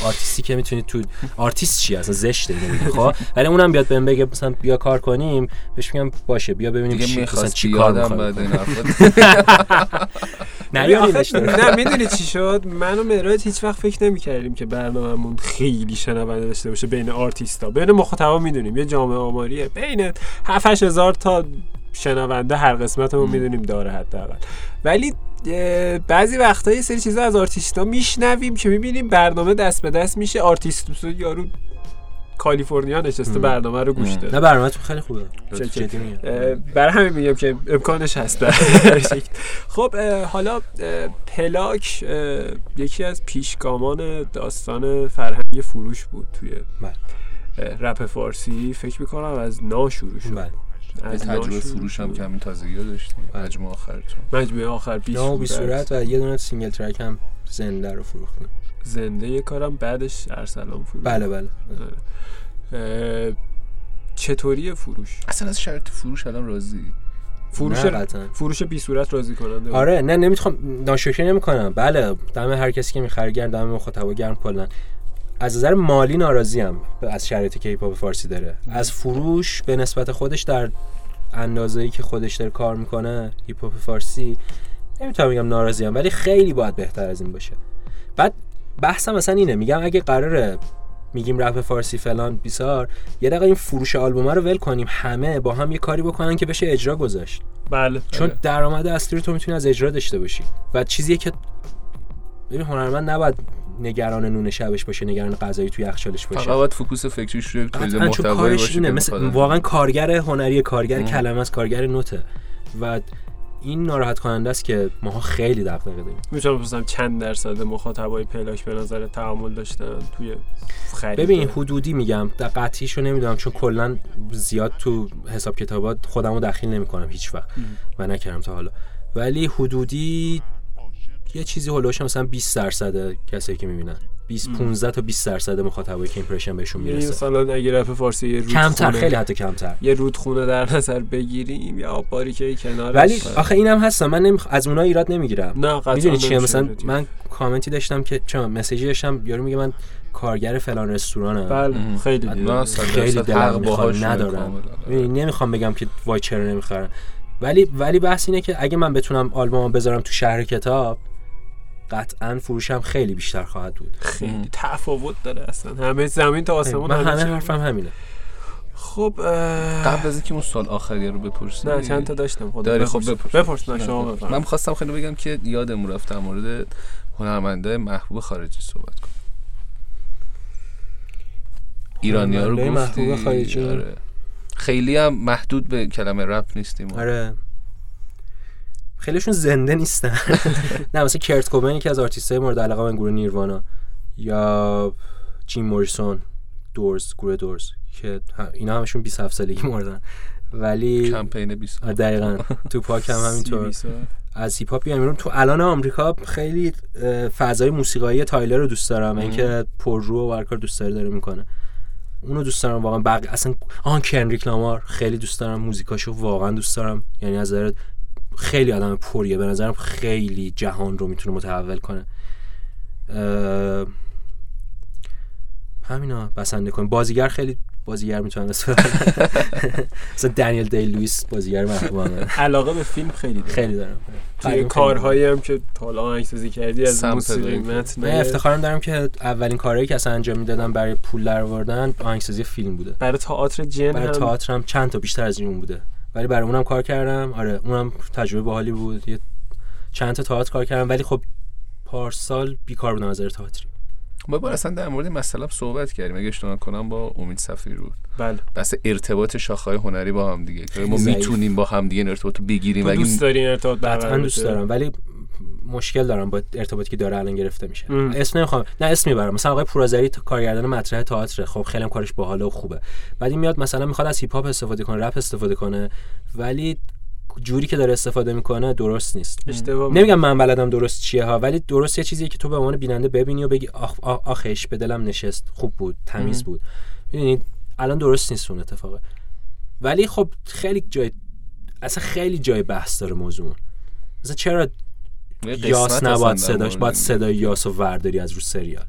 آرتیستی که می‌تونید تو آرتیست چیه؟ اصلا زشته خب؟ ولی اونم بیاد بهم بگه مثلا بیا کار کنیم بهش میگم باشه بیا ببینیم چی مثلا چی کار نه. نه می‌دونی چی شد؟ من و مهراد هیچ وقت فکر نمی کردیم که برنامهمون خیلی شنونده داشته باشه بین آرتیستا. بین مخاطبا می‌دونیم یه جامعه آماریه بین 7 هزار تا شنونده هر قسمتمون می‌دونیم داره حداقل. ولی بعضی وقتا یه سری چیزا از آرتیستا میشنویم که می‌بینیم برنامه دست به دست میشه. آرتیست یارو کالیفرنیا نشسته برنامه رو گوش داده. نه برنامه‌تون خیلی خوبه. برای همین میگم که امکانش هست. خب حالا پلاک یکی از پیشگامان داستان فرهنگی فروش بود توی بله. رپ فارسی. فکر می‌کنم از نا شروع شد. بله. تجربه شروع فروش هم همین تازگی داشتیم. مجموعه آخرتون مجموعه آخر بیش نام و بی صورت. و یه دونه single track هم زنده رو فروختیم. زنده یه کارم بعدش ارسلان فروش بله بله. اه، چطوری فروش؟ اصلا از شرط فروش الان راضی؟ فروش نه. فروش بی صورت راضی کننده. آره نه نمی‌خوام ناشکری نمی‌کنم. بله دم هر کسی که می‌خره گرم دم مخاطبا گرم کلا. از نظر مالی ناراضی ام از شرایطی که هیپ هاپ فارسی داره. از فروش به نسبت خودش در اندازه‌ای که خودش داره کار می‌کنه هیپ فارسی نمی‌تونم بگم ناراضی ام ولی خیلی باید بهتر از این باشه. بعد بحثم مثلا اینه میگم اگه قراره میگیم رپ فارسی فلان بیسار یه دقیقه این فروش آلبوم رو ول کنیم همه با هم یه کاری بکنن که بشه اجرا گذاشت. بله چون درآمد اصلی رو تو می‌تونی از اجرا داشته باشی. و چیزیه که ببین هنرمند نباید نگران نون شبش باشه نگران غذایی توی یخچالش باشه. فقط فوکوس فکریش روی تولید محتوایی باشه اینه مثل واقعا کارگر هنری کارگر کلمه است کارگر نوته. و این ناراحت کننده است که ماها خیلی دغدغه داریم. می‌تونم بپرسم چند درصد مخاطبای پلاک به نظر تعامل داشتن توی خرید؟ ببین حدودی میگم. در قطعیشو نمی‌دونم چون کلا زیاد تو حساب کتابات خودمو دخیل نمی‌کنم هیچ وقت و نکردم تا حالا. ولی حدودی یه چیزی هولوش مثلا 20 درصد کسایی که می‌بینن. 20 15 تا 20 درصد مخاطبای که ایمپرشن بهشون می‌رسه. مثلا اگه رپ فارسی یه کمتر رودخونه- خیلی حتی کمتر. یه رودخونه در نظر بگیریم یا آب باریکه کنارش. ولی آخه اینم هستم من نمیخ... از اونها ایراد نمی‌گیرم. نه قطعا می‌دونی چیه؟ مثلا من کامنتی داشتم که چون مسیجی داشتم یارو میگه من کارگر فلان رستورانم. بله. خیلی دیدم. خیلی دلم می‌خواد ندارم. نمی‌خوام بگم که وای چرا نمی‌خرم. ولی ولی بحث اینه که اگه من بتونم آلبومو بذارم تو شهر کتاب قطعا فروشم خیلی بیشتر خواهد بود خیلی تفاوت داره اصلا همه زمین تا آسمون من همه. حرفم همینه خب قبل از اینکه اون سال آخریه رو بپرسی نه چند تا داشتم خدا داری خب بپرس. بپرس بپرس نه شما بپرس. بفرمایید. من می‌خواستم خیلی بگم که یادمون رفت در مورد هنرمنده محبوب خارجی صحبت کنم ایرانی ها رو گفتی محبوب خارجی؟ آره. خیلی هم محدود به کلمه رپ نیستیم آره خیلیشون زنده نیستن. نه مثلا کرت کوبین یکی از آرتیستای مورد علاقه من گروه نیروانا. یا جیم موریسون دورز گروه دورز که اینا همشون 27 سالگی مردن. ولی کمپین 20 آره، دقیقا. تو پاک هم همینطور. از هیپ هاپ بیام تو الان آمریکا خیلی فضای موسیقایی تایلر رو دوست دارم. اینکه پررو و ورکار دوست داره داره می‌کنه. اونو دوست دارم واقعا. بق... اصلا آن کنریک لامار خیلی دوست دارم. موزیکاشو واقعا دوست دارم. یعنی از نظر خیلی آدم پریه. به نظرم خیلی جهان رو می‌تونه متحول کنه. اه، همینا بسنده کنیم. بازیگر خیلی بازیگر ببرم. مثلا دنیل دی لوئیس بازیگر محبوبمه. علاقه به فیلم خیلی داره. خیلی دارم توی خیلی کارهایی هم که حالا آهنگسازی کردی از موسیقی. متن من افتخارم دارم که اولین کارهایی که اصلا انجام می‌دادم برای پول در آوردن آهنگسازی فیلم بوده. برای تئاتر جن برای هم؟ تئاترم چند تا بیشتر از این بوده. ولی برای اونم کار کردم. آره اونم تجربه باحالی بود. یه چند تا تئاتر کار کردم. ولی خب پارسال بیکار بودم از نظر تئاتری. ما بار اصلا در مورد مسئله صحبت کردیم. اگه اشتباه کنم با امید صفی رو بله. بحث ارتباط شاخه‌های هنری با هم دیگه. که ما. می‌تونیم با هم دیگه این ارتباط رو بگیریم. تو اگه دوست داری این ارتباط دوست؟ دارم. ولی مشکل دارم با ارتباطی که داره الان گرفته میشه. ام. اسم نمی‌خوام نه اسم می‌برم. مثلا آقای پورازری کارگردان مطرح تئاتر خب خیلی هم کارش باحاله و خوبه. بعد این میاد مثلا می‌خواد از هیپ هاپ استفاده کنه رپ استفاده کنه ولی جوری که داره استفاده می‌کنه درست نیست. اشتباه نمیگم من بلدم درست چیه ها ولی درست یه چیزیه که تو به عنوان بیننده ببینی و بگی آخ آخ آخش به دلم نشست خوب بود تمیز بود. ببینید الان درست نیست اون اتفاقه. ولی خب خیلی جای اصلا خیلی جای بحث داره موضوع مثلا چرا یاس نباید صداش باید. صدای یاس و ورداری از رو سریال.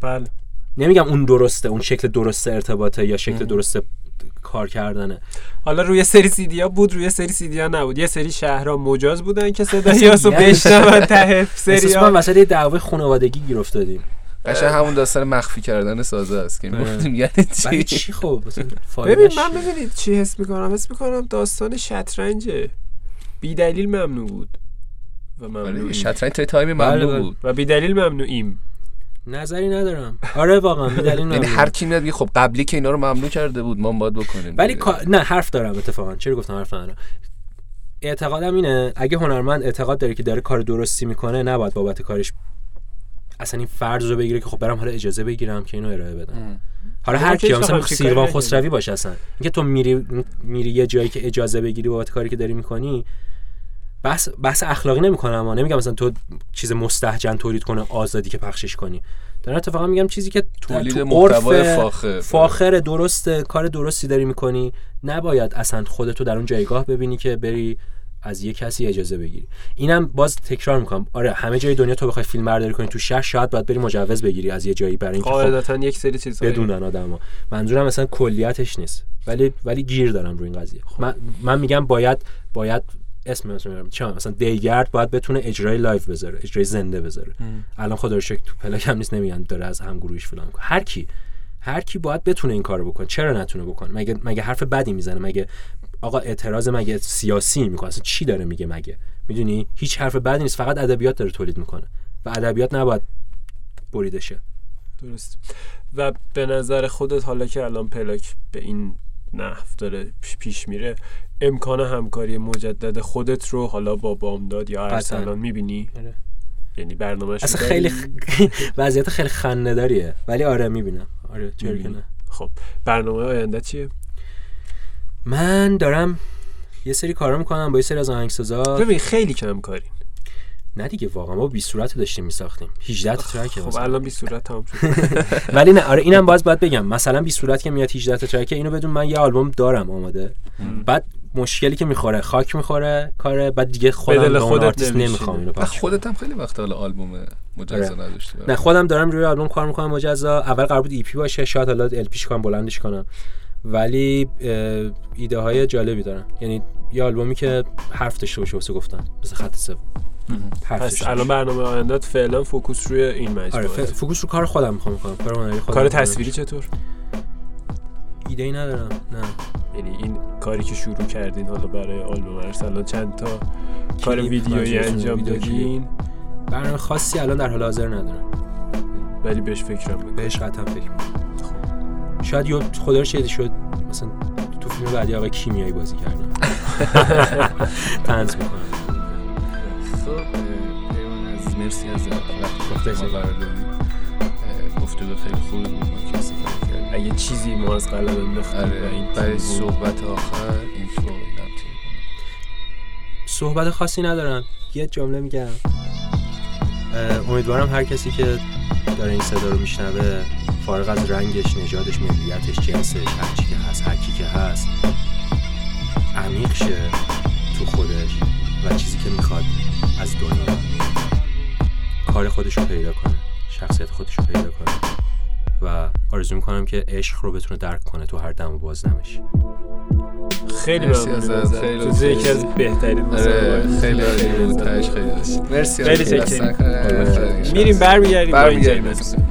بله. نمیگم اون درسته اون شکل درست ارتباطه یا شکل درست کار کردنه. حالا روی سری سیدی ها بود روی سری سیدی ها نبود. یه سری شهرها مجاز بودن که صدای یاسو یعنی- بشنون ته سری ها وسط یه دعوای خانوادگی گیر افتادیم. قشنگ همون داستان مخفی کردن سازه است که می‌گفتیم یعنی چی؟ چی خب؟ ببین من؟ ببینید چی حس می‌کنم. حس می‌کنم داستان شطرنجه. بی دلیل ممنوع بود. و آره ممنوع دیگه، شطرنج تا یه تایمی بله، ممنوع بله. بود. و بی دلیل ممنوعیم. نظری ندارم. آره واقعا به دلیل یعنی. هر کی میاد میگه خب قبلی که اینا رو ممنوع کرده بود ما هم باید بکنیم ولی نه حرف دارم اتفاقا. چرا گفتم؟ حرف ندارم. اعتقادم اینه اگه هنرمند اعتقاد داره که داره کار درستی می‌کنه نباید بابت کارش اصلا این فرض رو بگیره که خب برم حالا اجازه بگیرم که اینو ارائه بدم. حالا هر کی مثلا سیروان خسروی باشه اصلا. اینکه تو میری میری یه جایی که اجازه بگیری بابت کاری که داری می‌کنی بحث بحث اخلاقی نمی‌کنم اما نمیگم مثلا تو چیز مستهجن تولید کنه آزادی که پخشش کنی. دارم اتفاقا میگم چیزی که تولید تو محتوای عرف فاخر. فاخر درست کار درستی داری می‌کنی. نباید اصلا خودتو در اون جایگاه ببینی که بری از یه کسی اجازه بگیری. اینم باز تکرار می‌کنم. آره همه جای دنیا تو بخوای فیلم برداری کنی تو شهر شاید باید بری مجوز بگیری از یه جایی برای اینکه خب یک سری چیزهای بدونن آدما منظورم مثلا کلیتش نیست. ولی ولی گیر دارم روی این قضیه. من, من میگم باید باید اسم میارم چون مثلا دیگرد باید بتونه اجرای live بذاره اجرای زنده بذاره. الان خدا رو شکر تو پلاک هم نیست نمیگن داره از هم گروهش فلان می‌کنه. هر کی هر کی باید بتونه این کارو بکنه. چرا نتونه بکنه؟ مگه مگه حرف بدی می‌زنه؟ مگه آقا اعتراض مگه سیاسی می‌کنه؟ اصلا چی داره میگه مگه؟ می‌دونی؟ هیچ حرف بدی نیست فقط ادبیات داره تولید می‌کنه. و ادبیات نباید بریده شه. درست. و به نظر خودت حالا که الان پلاک به این نحو داره پیش- میره. امکان همکاری مجدد خودت رو حالا با بامداد یا ارسلان می‌بینی. آره. یعنی برنامهش اصلا خیلی خ... وضعیت خیلی خنده داریه ولی آره می‌بینم. آره چرا که نه. خب برنامه آینده چیه؟ من دارم یه سری کارا می‌کنم با یه سری از آهنگسازا. ببین خیلی کم کاری نه دیگه واقعا ما 20 صورت رو داشتیم میساختیم. 18 تا track خب الان بی صورت تمام شد. ولی نه آره اینم باز باید بگم. مثلا 20 صورت که میاد 18 تا track اینو بدون من یه آلبوم دارم آماده. بعد مشکلی که می‌خوره خاک می‌خوره کاره بعد دیگه خودم به اون آرتیست. نمی‌خوام اینو پخش. خودت هم خیلی وقت حالا آلبوم مجزا آره. نداشتی نه خودم دارم روی آلبوم کار می‌کنم مجزا. اول قرار بود EP باشه شاید حالا LP ش کنم بلندش کنم. ولی ایده های جالبی دارم. یعنی یه آلبومی که حرف داشته باشه واسه گفتن مثل خط سوم. پس الان. برنامه آینده فعلا focus روی این آره مجموعه. ف- focus رو کار خودم می‌خوام کنم. کار هنری خودم کار. تصویری چطور؟ ایده ای ندارم. نه. یعنی این کاری که شروع کردین حالا برای آلبوم ارسلان چند تا کار ویدیویی انجام. دادین؟ برنامه خاصی الان در حال حاضر ندارم. ولی بهش فکرم می‌کنم. بهش قطعا فکر می‌کنم. شاید یه خدا رو شد مثلا تو فیلم بعدی آقای کیمیایی بازی کردم. تنز می‌کنم. خب پیمان از مرسی از خب، ما قرار گفتگو خیلی خوبی بود. ما که استفاده کردیم. اگه چیزی ما از انداختیم و آره این برای. صحبت آخر این تیم صحبت خاصی ندارم. یه جمله میگم. امیدوارم هر کسی که داره این صدا رو میشنوه فارغ از رنگش نژادش ملیتش جنسش هر چی که هست هر کی که هست عمیق شه تو خودش و چیزی که می‌خواد. از دنیا. کار خودش رو پیدا کنه شخصیت خودش رو پیدا کنه. و آرزو می‌کنم که عشق رو بتونه درک کنه تو هر دم و بازدمش خیلی مرسی ممنونیم ازت، ازت. خیلی جزو یکی. از بهترین آره خیلی خیلی بود. خیلی مرسی. خیلی کنه. میریم برمیگردیم برمیگردیم.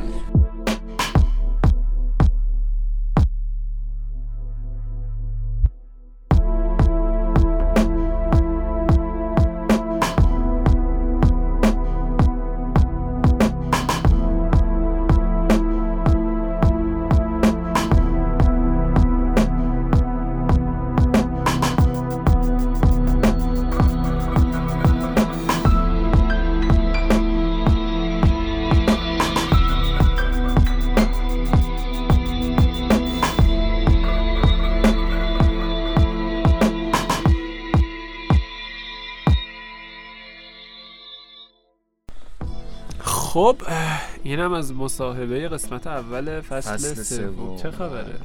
از مصاحبه قسمت اول فصل, فصل سوم. چه خبره؟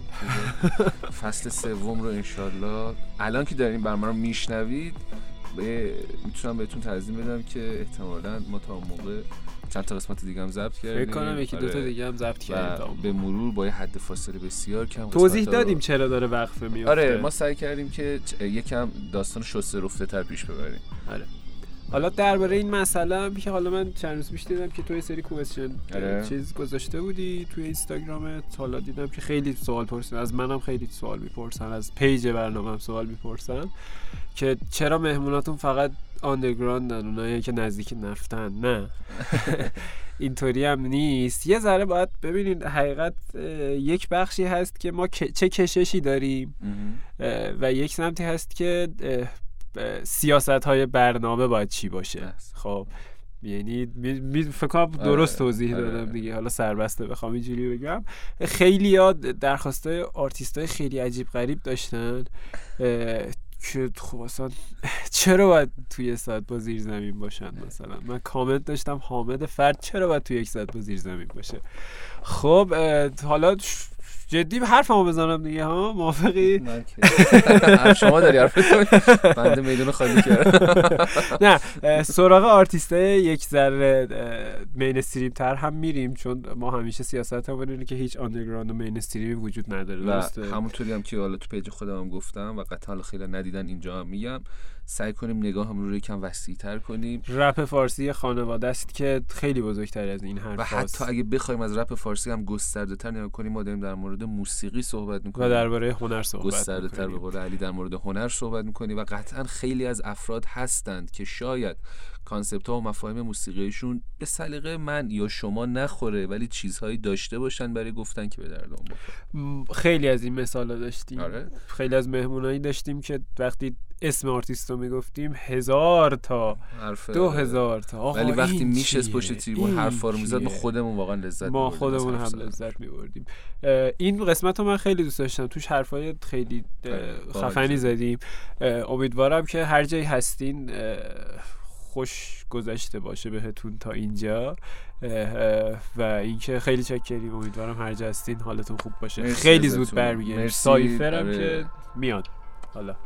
فصل سوم رو انشالله الان که دارین برنامه رو میشنوید به می‌تونم بهتون تضمین بدم که احتمالا ما تا موقع چند تا قسمت دیگه هم ضبط کردیم فکر کنم یکی دو تا آره. دیگه هم ضبط کردیم به مرور با یه حد فاصله بسیار کم توضیح رو- دادیم چرا داره وقفه میفته آره ما سعی کردیم که یکم داستان شسته رفته تر پیش ببریم. آره. حالا درباره این مسئله هم که حالا من چند روز پیش دیدم که تو یه سری کوئسشن آره. چیز گذاشته بودی توی اینستاگرامت. حالا دیدم که خیلی سوال پرسیدن. از منم خیلی سوال می‌پرسن. از پیج برنامه هم سوال می‌پرسن که چرا مهموناتون فقط آندرگراندن اونایی که نزدیک نفتن؟ نه. اینطوری هم نیست. یه ذره باید ببینید حقیقت یک بخشی هست که ما چه کششی داریم و یک سمتی هست که سیاست های برنامه باید چی باشه. خب یعنی می- می- فکر کنم آره، درست توضیح آره. دادم دیگه. حالا سربسته بخوام اینجوری بگم. خیلیا درخواست های آرتیست های خیلی عجیب غریب داشتن که خب اصلا چرا باید توی ساعت با زیر زمین باشن مثلا؟ من کامنت داشتم حامد فرد چرا باید توی یک ساعت با زیر زمین باشه؟ خب حالا جدی حرفمو بزنم دیگه ها؟ موافقی؟ شما داری حرف. بنده میدون خالی کردم نه سراغ آرتیستای یک ذره mainstream تر هم میریم چون ما همیشه سیاست هم اینه که هیچ آندرگراند و مین وجود نداره و همونطوری هم که حالا تو پیج خودم هم گفتم و قطعا خیلی ندیدن اینجا هم میگم. سعی کنیم نگاه هم رو یکم وسیع تر کنیم. رپ فارسی خانواده است که خیلی بزرگتر از این حرف و حتی اگه بخوایم از رپ فارسی هم گسترده تر نگاه کنیم ما داریم در مورد موسیقی صحبت می‌کنی و درباره هنر صحبت گسترده تر به می‌کنیم. قول علی در مورد هنر صحبت می‌کنی و قطعا خیلی از افراد هستند که شاید concept ها و مفاهیم موسیقیشون به سلیقه من یا شما نخوره ولی چیزهایی داشته باشن برای گفتن که به درد اون خیلی از این مثال داشتیم آره. خیلی از مهمونایی داشتیم که وقتی اسم آرتیست رو می‌گفتیم هزار تا حرف دو هزار تا آقا ولی وقتی میشست چیه؟ پشت تریبون این حرفا رو می‌زد ما؟ خودمون واقعا لذت ما از خودمون هم. لذت میبردیم این قسمت رو من خیلی دوست داشتم توش حرفای خیلی خفنی زدی. زدیم امیدوارم که هر جایی هستین خوش گذشته باشه بهتون تا اینجا. و اینکه خیلی چکریم. امیدوارم هر جا هستین. حالتون خوب باشه. خیلی. زود برمیگردیم. سایفرم آره. که میاد. حالا.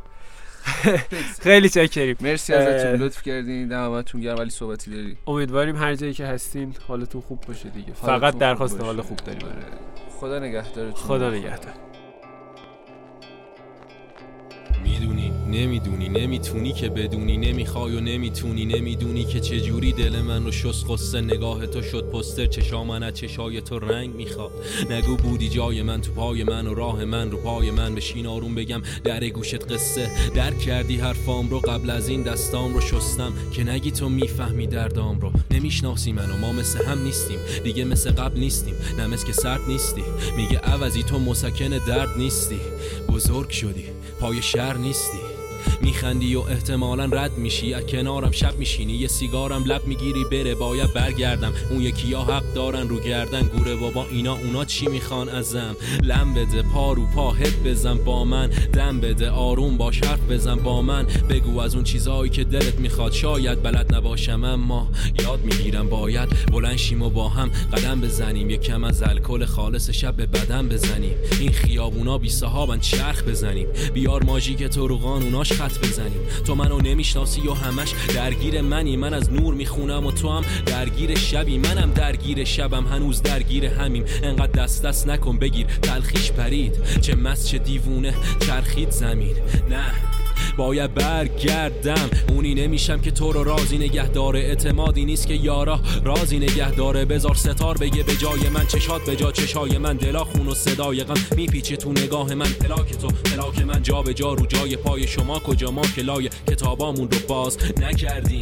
خیلی چکریم. مرسی ازتون. لطف کردین. دمتون گرم. ولی صحبتی داری. امیدواریم هر جایی که هستین حالتون خوب باشه دیگه. فقط درخواست. حال خوب داریم. آره. خدا نگهدارتون. خدا نگهدار. می‌دونی؟ نمی‌دونی نمی‌تونی که بدونی. نمی‌خوای و نمی‌تونی. نمی‌دونی که چجوری دل من رو شست قصه نگاه تو شد پستر. چشا من از چشای تو رنگ می‌خواد؟ نگو بودی جای من تو پای من و راه من رو پای من. بشین آروم بگم در گوشت قصه. درک کردی حرفام رو قبل از این دستام رو شستم. که نگی تو می‌فهمی دردام رو. نمی‌شناسی منو. ما مثل هم نیستیم. دیگه مثل قبل نیستیم. نه مثل که سرد نیستی. میگه عوضی تو مسکن درد نیستی. بزرگ شدی. پای شهر نیستی. میخندی و احتمالا رد میشی. از کنارم شب میشینی. یه سیگارم لب می‌گیری. بره باید برگردم. اون یکی ها حق دارن. رو گردن گوره بابا اینا اونا چی می‌خوان ازم؟ لم بده پا رو پا هد بزن با من. دم بده آروم باش حرف بزن با من. بگو از اون چیزهایی که دلت می‌خواد. شاید بلد نباشم اما یاد می‌گیرم باید. بلند شیم و با هم قدم بزنیم. یک کم از الکل خالص شب به بدن بزنیم. این خیابونا بی صحابن چرخ بزنیم. بیار ماژی که تو رو قانوناش خط بزنیم. تو منو نمی‌شناسی و همش درگیر منی. من از نور می‌خونم و تو هم درگیر شبی. منم درگیر شبم هنوز درگیر همیم. انقدر دست دست نکن بگیر. تلخیش پرید. چه مست چه دیوونه. چرخید زمین. نه. باید برگردم. اونی نمیشم که تو رو رازی نگه داره اعتمادی نیست که یارا رازی نگه داره بزار ستار بگه به جای من چشات به جا چشای من. دلا خون و صدای غم میپیچه تو نگاه من. پلاک تو پلاک من. جا به جا رو جای پای شما. کجا ما که لای کتابامون رو باز نکردیم.